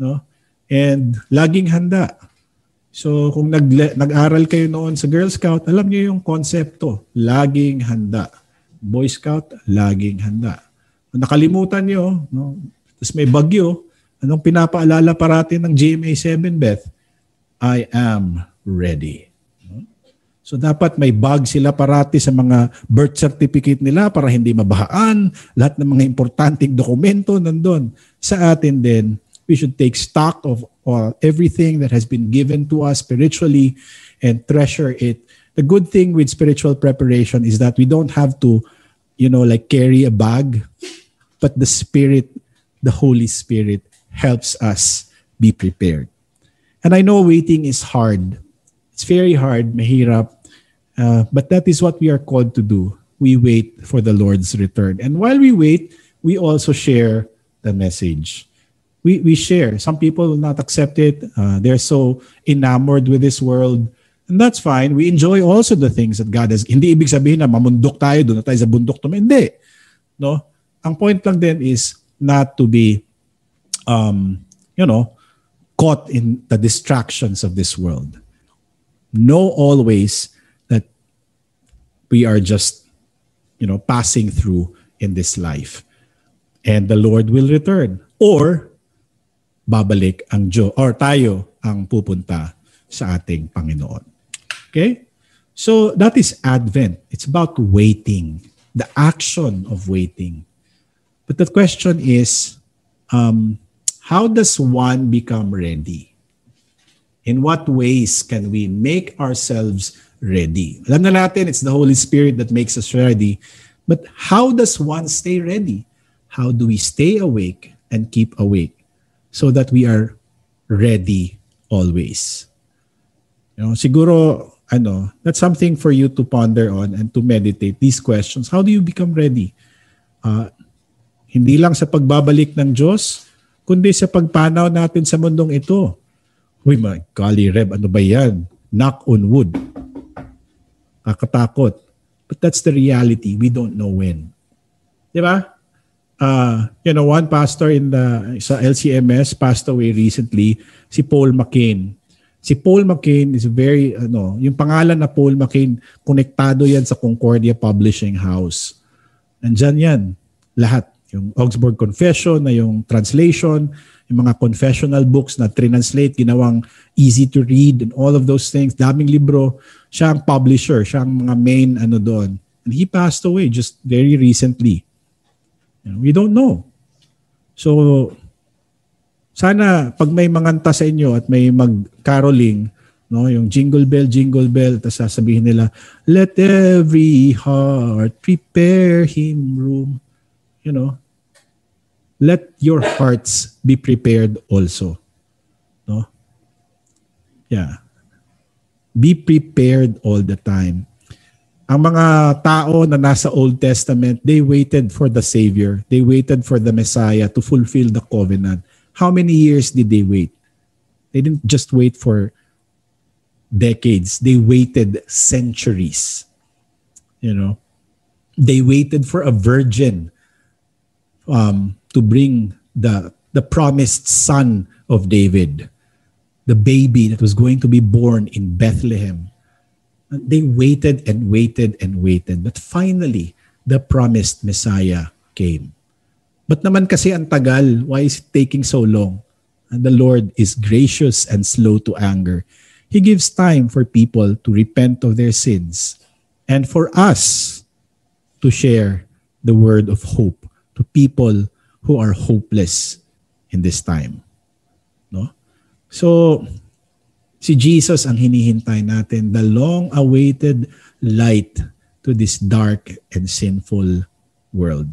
no? And laging handa. So kung nag nag-aral kayo noon sa Girl Scout, alam niyo yung konsepto, laging handa. Boy Scout, laging handa. Nakalimutan niyo, no? Tapos may bagyo, anong pinapaalala parati ng GMA7, Beth? I am ready. So dapat may bag sila parati sa mga birth certificate nila para hindi mabahaan. Lahat ng mga importanteng dokumento nandun. Sa atin din, we should take stock of uh, everything that has been given to us spiritually and treasure it. The good thing with spiritual preparation is that we don't have to, you know, like carry a bag, but the Spirit, the Holy Spirit helps us be prepared. And I know waiting is hard. It's very hard, mahirap. Uh, but that is what we are called to do. We wait for the Lord's return. And while we wait, we also share the message. We, we share. Some people will not accept it. Uh, they're so enamored with this world. And that's fine. We enjoy also the things that God has. Hindi ibig sabihin na mamundok tayo, doon na tayo sa bundok. Hindi. No? Ang point lang din is not to be, um, you know, caught in the distractions of this world. Know always that we are just, you know, passing through in this life. And the Lord will return. Or, babalik ang Diyos, or tayo ang pupunta sa ating Panginoon. Okay? So, that is Advent. It's about waiting, the action of waiting. But the question is, um, how does one become ready? In what ways can we make ourselves ready? Alam na natin, it's the Holy Spirit that makes us ready. But how does one stay ready? How do we stay awake and keep awake so that we are ready always? You know, siguro ano, that's something for you to ponder on and to meditate these questions. How do you become ready? Uh, hindi lang sa pagbabalik ng Diyos, kundi sa pagpanaw natin sa mundong ito. Uy, my golly, Reb, ano ba yan? Knock on wood. Kakatakot. But that's the reality. We don't know when. Di ba? Uh, you know, one pastor in the sa LCMS passed away recently, si Paul McCain. Si Paul McCain is very, ano, yung pangalan na Paul McCain, konektado yan sa Concordia Publishing House. Nandyan yan, lahat. Yung Augsburg Confession, na yung translation, yung mga confessional books na translate, ginawang easy to read and all of those things. Daming libro. Siya ang publisher. Siya ang mga main ano doon. And he passed away just very recently. We don't know. So, sana pag may manganta sa inyo at may mag-caroling, no, yung jingle bell, jingle bell, tapos sasabihin nila, let every heart prepare him room. You know, let your hearts be prepared also. No? Yeah. Be prepared all the time. Ang mga tao na nasa Old Testament, they waited for the Savior. They waited for the Messiah to fulfill the covenant. How many years did they wait? They didn't just wait for decades. They waited centuries. You know, they waited for a virgin um, to bring the the promised son of David, the baby that was going to be born in Bethlehem. They waited and waited and waited, but finally, the promised Messiah came. But naman kasi ang tagal? Why is it taking so long? And the Lord is gracious and slow to anger. He gives time for people to repent of their sins and for us to share the word of hope to people who are hopeless in this time. No? So, si Jesus ang hinihintay natin, the long-awaited light to this dark and sinful world.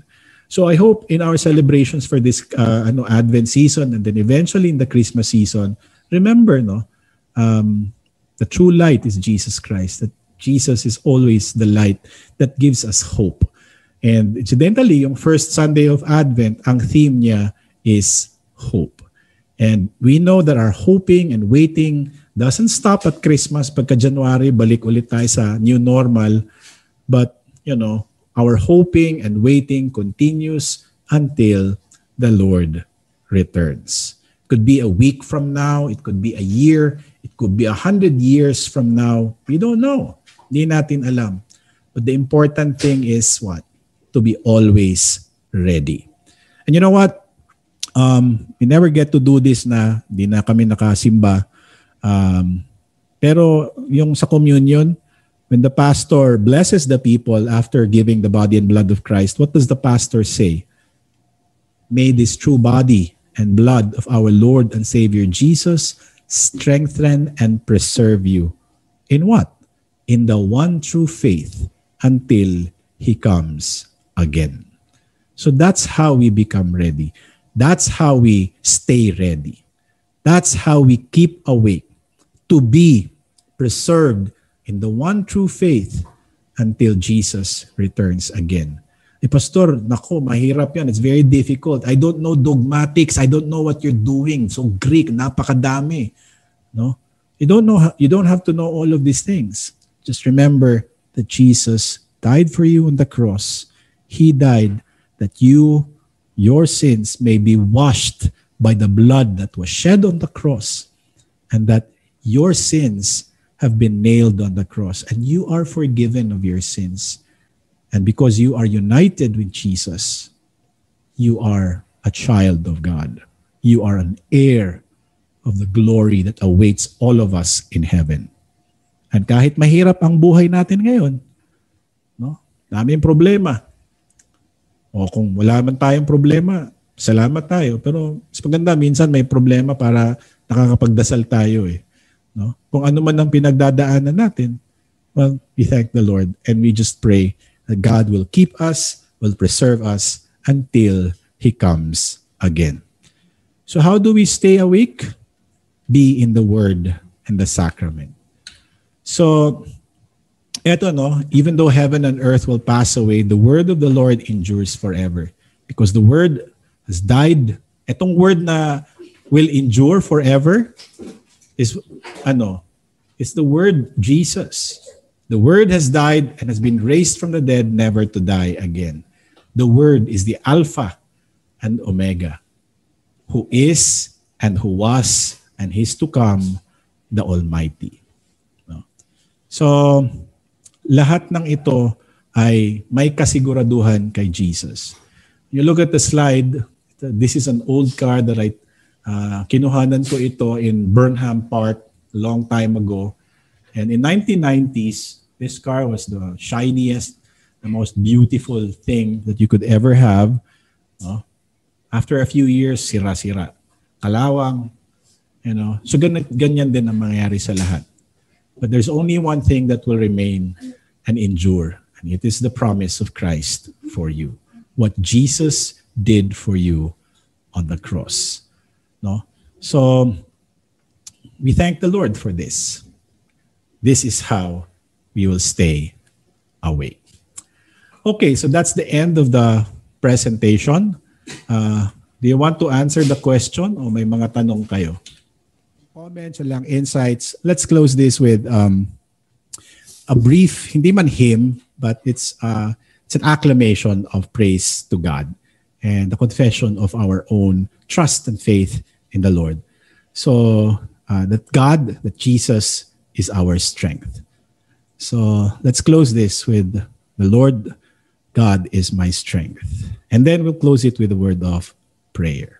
So I hope in our celebrations for this uh, ano Advent season and then eventually in the Christmas season, remember no, um, the true light is Jesus Christ. That Jesus is always the light that gives us hope. And incidentally, yung first Sunday of Advent, ang theme niya is hope. And we know that our hoping and waiting doesn't stop at Christmas. Pagka January, balik ulit tayo sa new normal. But, you know, our hoping and waiting continues until the Lord returns. It could be a week from now. It could be a year. It could be a hundred years from now. We don't know. Hindi natin alam. But the important thing is what? To be always ready. And you know what? Um, we never get to do this na di na kami nakasimba. Um, pero yung sa communion, when the pastor blesses the people after giving the body and blood of Christ, what does the pastor say? May this true body and blood of our Lord and Savior Jesus strengthen and preserve you. In what? In the one true faith until He comes again. So that's how we become ready. That's how we stay ready. That's how we keep awake to be preserved in the one true faith until Jesus returns again. Eh, pastor, nako, mahirap yan. It's very difficult. I don't know dogmatics. I don't know what you're doing. So Greek, napakadami. No? You don't know you don't have to know all of these things. Just remember that Jesus died for you on the cross. He died that you your sins may be washed by the blood that was shed on the cross and that your sins have been nailed on the cross and you are forgiven of your sins. And because you are united with Jesus, you are a child of God. You are an heir of the glory that awaits all of us in heaven. And kahit mahirap ang buhay natin ngayon, no? Daming problema. O kung wala man tayong problema, salamat tayo. Pero mas maganda, minsan may problema para nakakapagdasal tayo eh. No? Kung ano man ang pinagdadaanan natin, well, we thank the Lord and we just pray that God will keep us, will preserve us until He comes again. So how do we stay awake? Be in the Word and the sacrament. So, eto no, even though heaven and earth will pass away, the word of the Lord endures forever. Because the word has died. Etong word na will endure forever is ano, It's the word Jesus. The word has died and has been raised from the dead never to die again. The word is the Alpha and Omega, who is and who was and is to come, the Almighty. No? So, lahat ng ito ay may kasiguraduhan kay Jesus. You look at the slide, this is an old car that I Uh, kinuhanan ko ito in Burnham Park long time ago. And in 1990s, this car was the shiniest, the most beautiful thing that you could ever have. No? After a few years, sira-sira. Kalawang. You know? So ganyan, ganyan din ang mangyayari sa lahat. But there's only one thing that will remain and endure. And it is the promise of Christ for you. What Jesus did for you on the cross. No? So we thank the Lord for this. This is how we will stay awake. Okay, so that's the end of the presentation. Uh, do you want to answer the question o may mga tanong kayo? Comments lang, insights. Let's close this with um, a brief, hindi man hymn, but it's uh, it's an acclamation of praise to God and the confession of our own trust and faith in the Lord. So uh, that God, that Jesus is our strength. So let's close this with the Lord God is my strength. And then we'll close it with a word of prayer.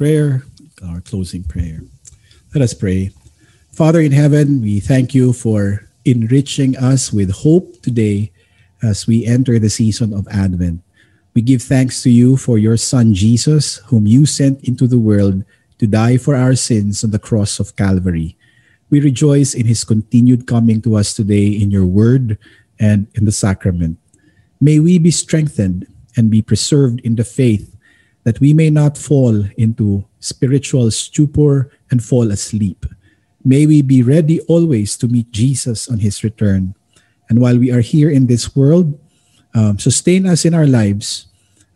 Prayer, our closing prayer. Let us pray. Father in heaven, we thank you for enriching us with hope today as we enter the season of Advent. We give thanks to you for your Son Jesus, whom you sent into the world to die for our sins on the cross of Calvary. We rejoice in his continued coming to us today in your word and in the sacrament. May we be strengthened and be preserved in the faith that we may not fall into spiritual stupor and fall asleep. May we be ready always to meet Jesus on his return. And while we are here in this world, um, sustain us in our lives,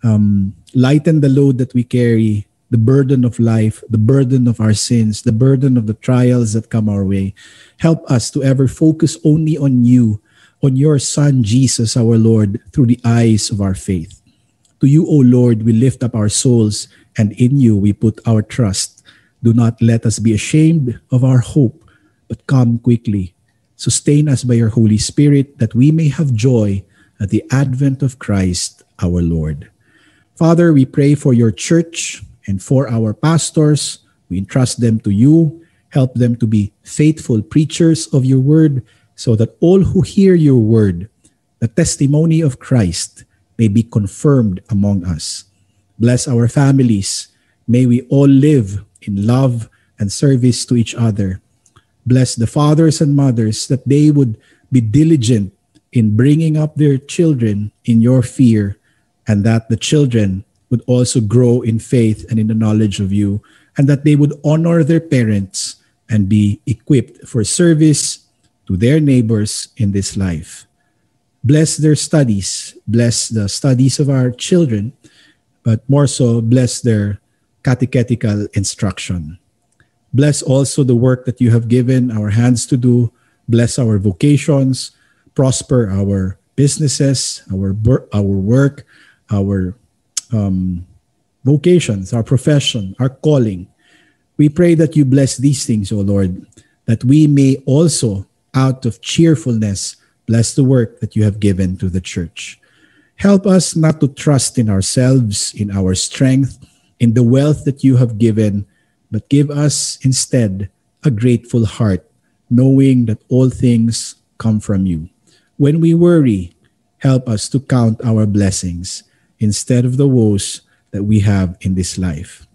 um, lighten the load that we carry, the burden of life, the burden of our sins, the burden of the trials that come our way. Help us to ever focus only on you, on your Son, Jesus, our Lord, through the eyes of our faith. To you, O Lord, we lift up our souls, and in you we put our trust. Do not let us be ashamed of our hope, but come quickly. Sustain us by your Holy Spirit that we may have joy at the advent of Christ our Lord. Father, we pray for your church and for our pastors. We entrust them to you. Help them to be faithful preachers of your word so that all who hear your word, the testimony of Christ, may be confirmed among us. Bless our families. May we all live in love and service to each other. Bless the fathers and mothers that they would be diligent in bringing up their children in your fear, and that the children would also grow in faith and in the knowledge of you, and that they would honor their parents and be equipped for service to their neighbors in this life. Bless their studies, bless the studies of our children, but more so, bless their catechetical instruction. Bless also the work that you have given our hands to do. Bless our vocations, prosper our businesses, our, our work, our um, vocations, our profession, our calling. We pray that you bless these things, O Lord, that we may also, out of cheerfulness, bless the work that you have given to the church. Help us not to trust in ourselves, in our strength, in the wealth that you have given, but give us instead a grateful heart, knowing that all things come from you. When we worry, help us to count our blessings instead of the woes that we have in this life.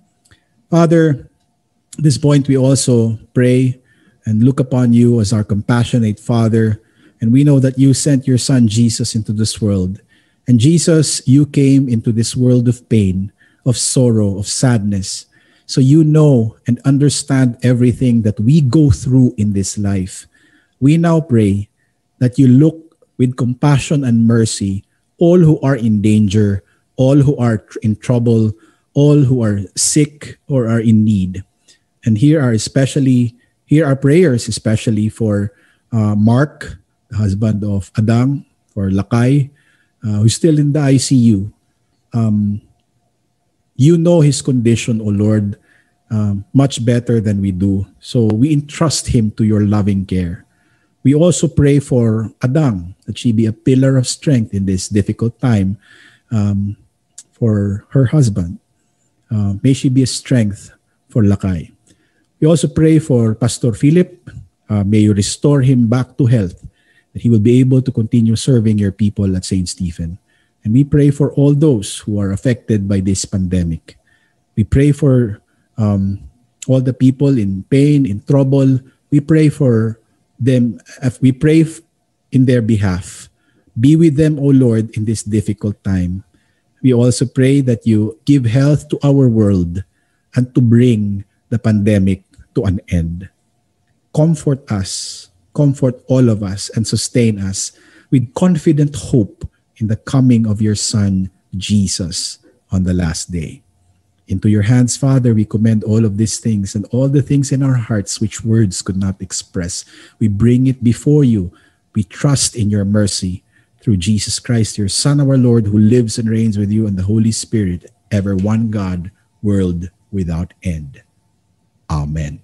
Father, at this point we also pray and look upon you as our compassionate Father. And we know that you sent your Son Jesus into this world. And Jesus, you came into this world of pain of sorrow, of sadness. So you know and understand everything that we go through in this life. We now pray that you look with compassion and mercy all who are in danger, all who are in trouble, all who are sick or are in need. And here are especially here are prayers especially for uh, Mark, husband of Adam, for Lakay, uh, who's still in the ICU. Um, you know his condition, O Lord, um, much better than we do. So we entrust him to your loving care. We also pray for Adang, that she be a pillar of strength in this difficult time um, for her husband. Uh, may she be a strength for Lakay. We also pray for Pastor Philip. Uh, may you restore him back to health, that he will be able to continue serving your people at St. Stephen. And we pray for all those who are affected by this pandemic. We pray for um, all the people in pain, in trouble. We pray for them. We pray in their behalf. Be with them, O Lord, in this difficult time. We also pray that you give health to our world and to bring the pandemic to an end. Comfort us, comfort all of us, and sustain us with confident hope in the coming of your Son, Jesus, on the last day. Into your hands, Father, we commend all of these things and all the things in our hearts which words could not express. We bring it before you. We trust in your mercy through Jesus Christ, your Son, our Lord, who lives and reigns with you and the Holy Spirit, ever one God, world without end. Amen.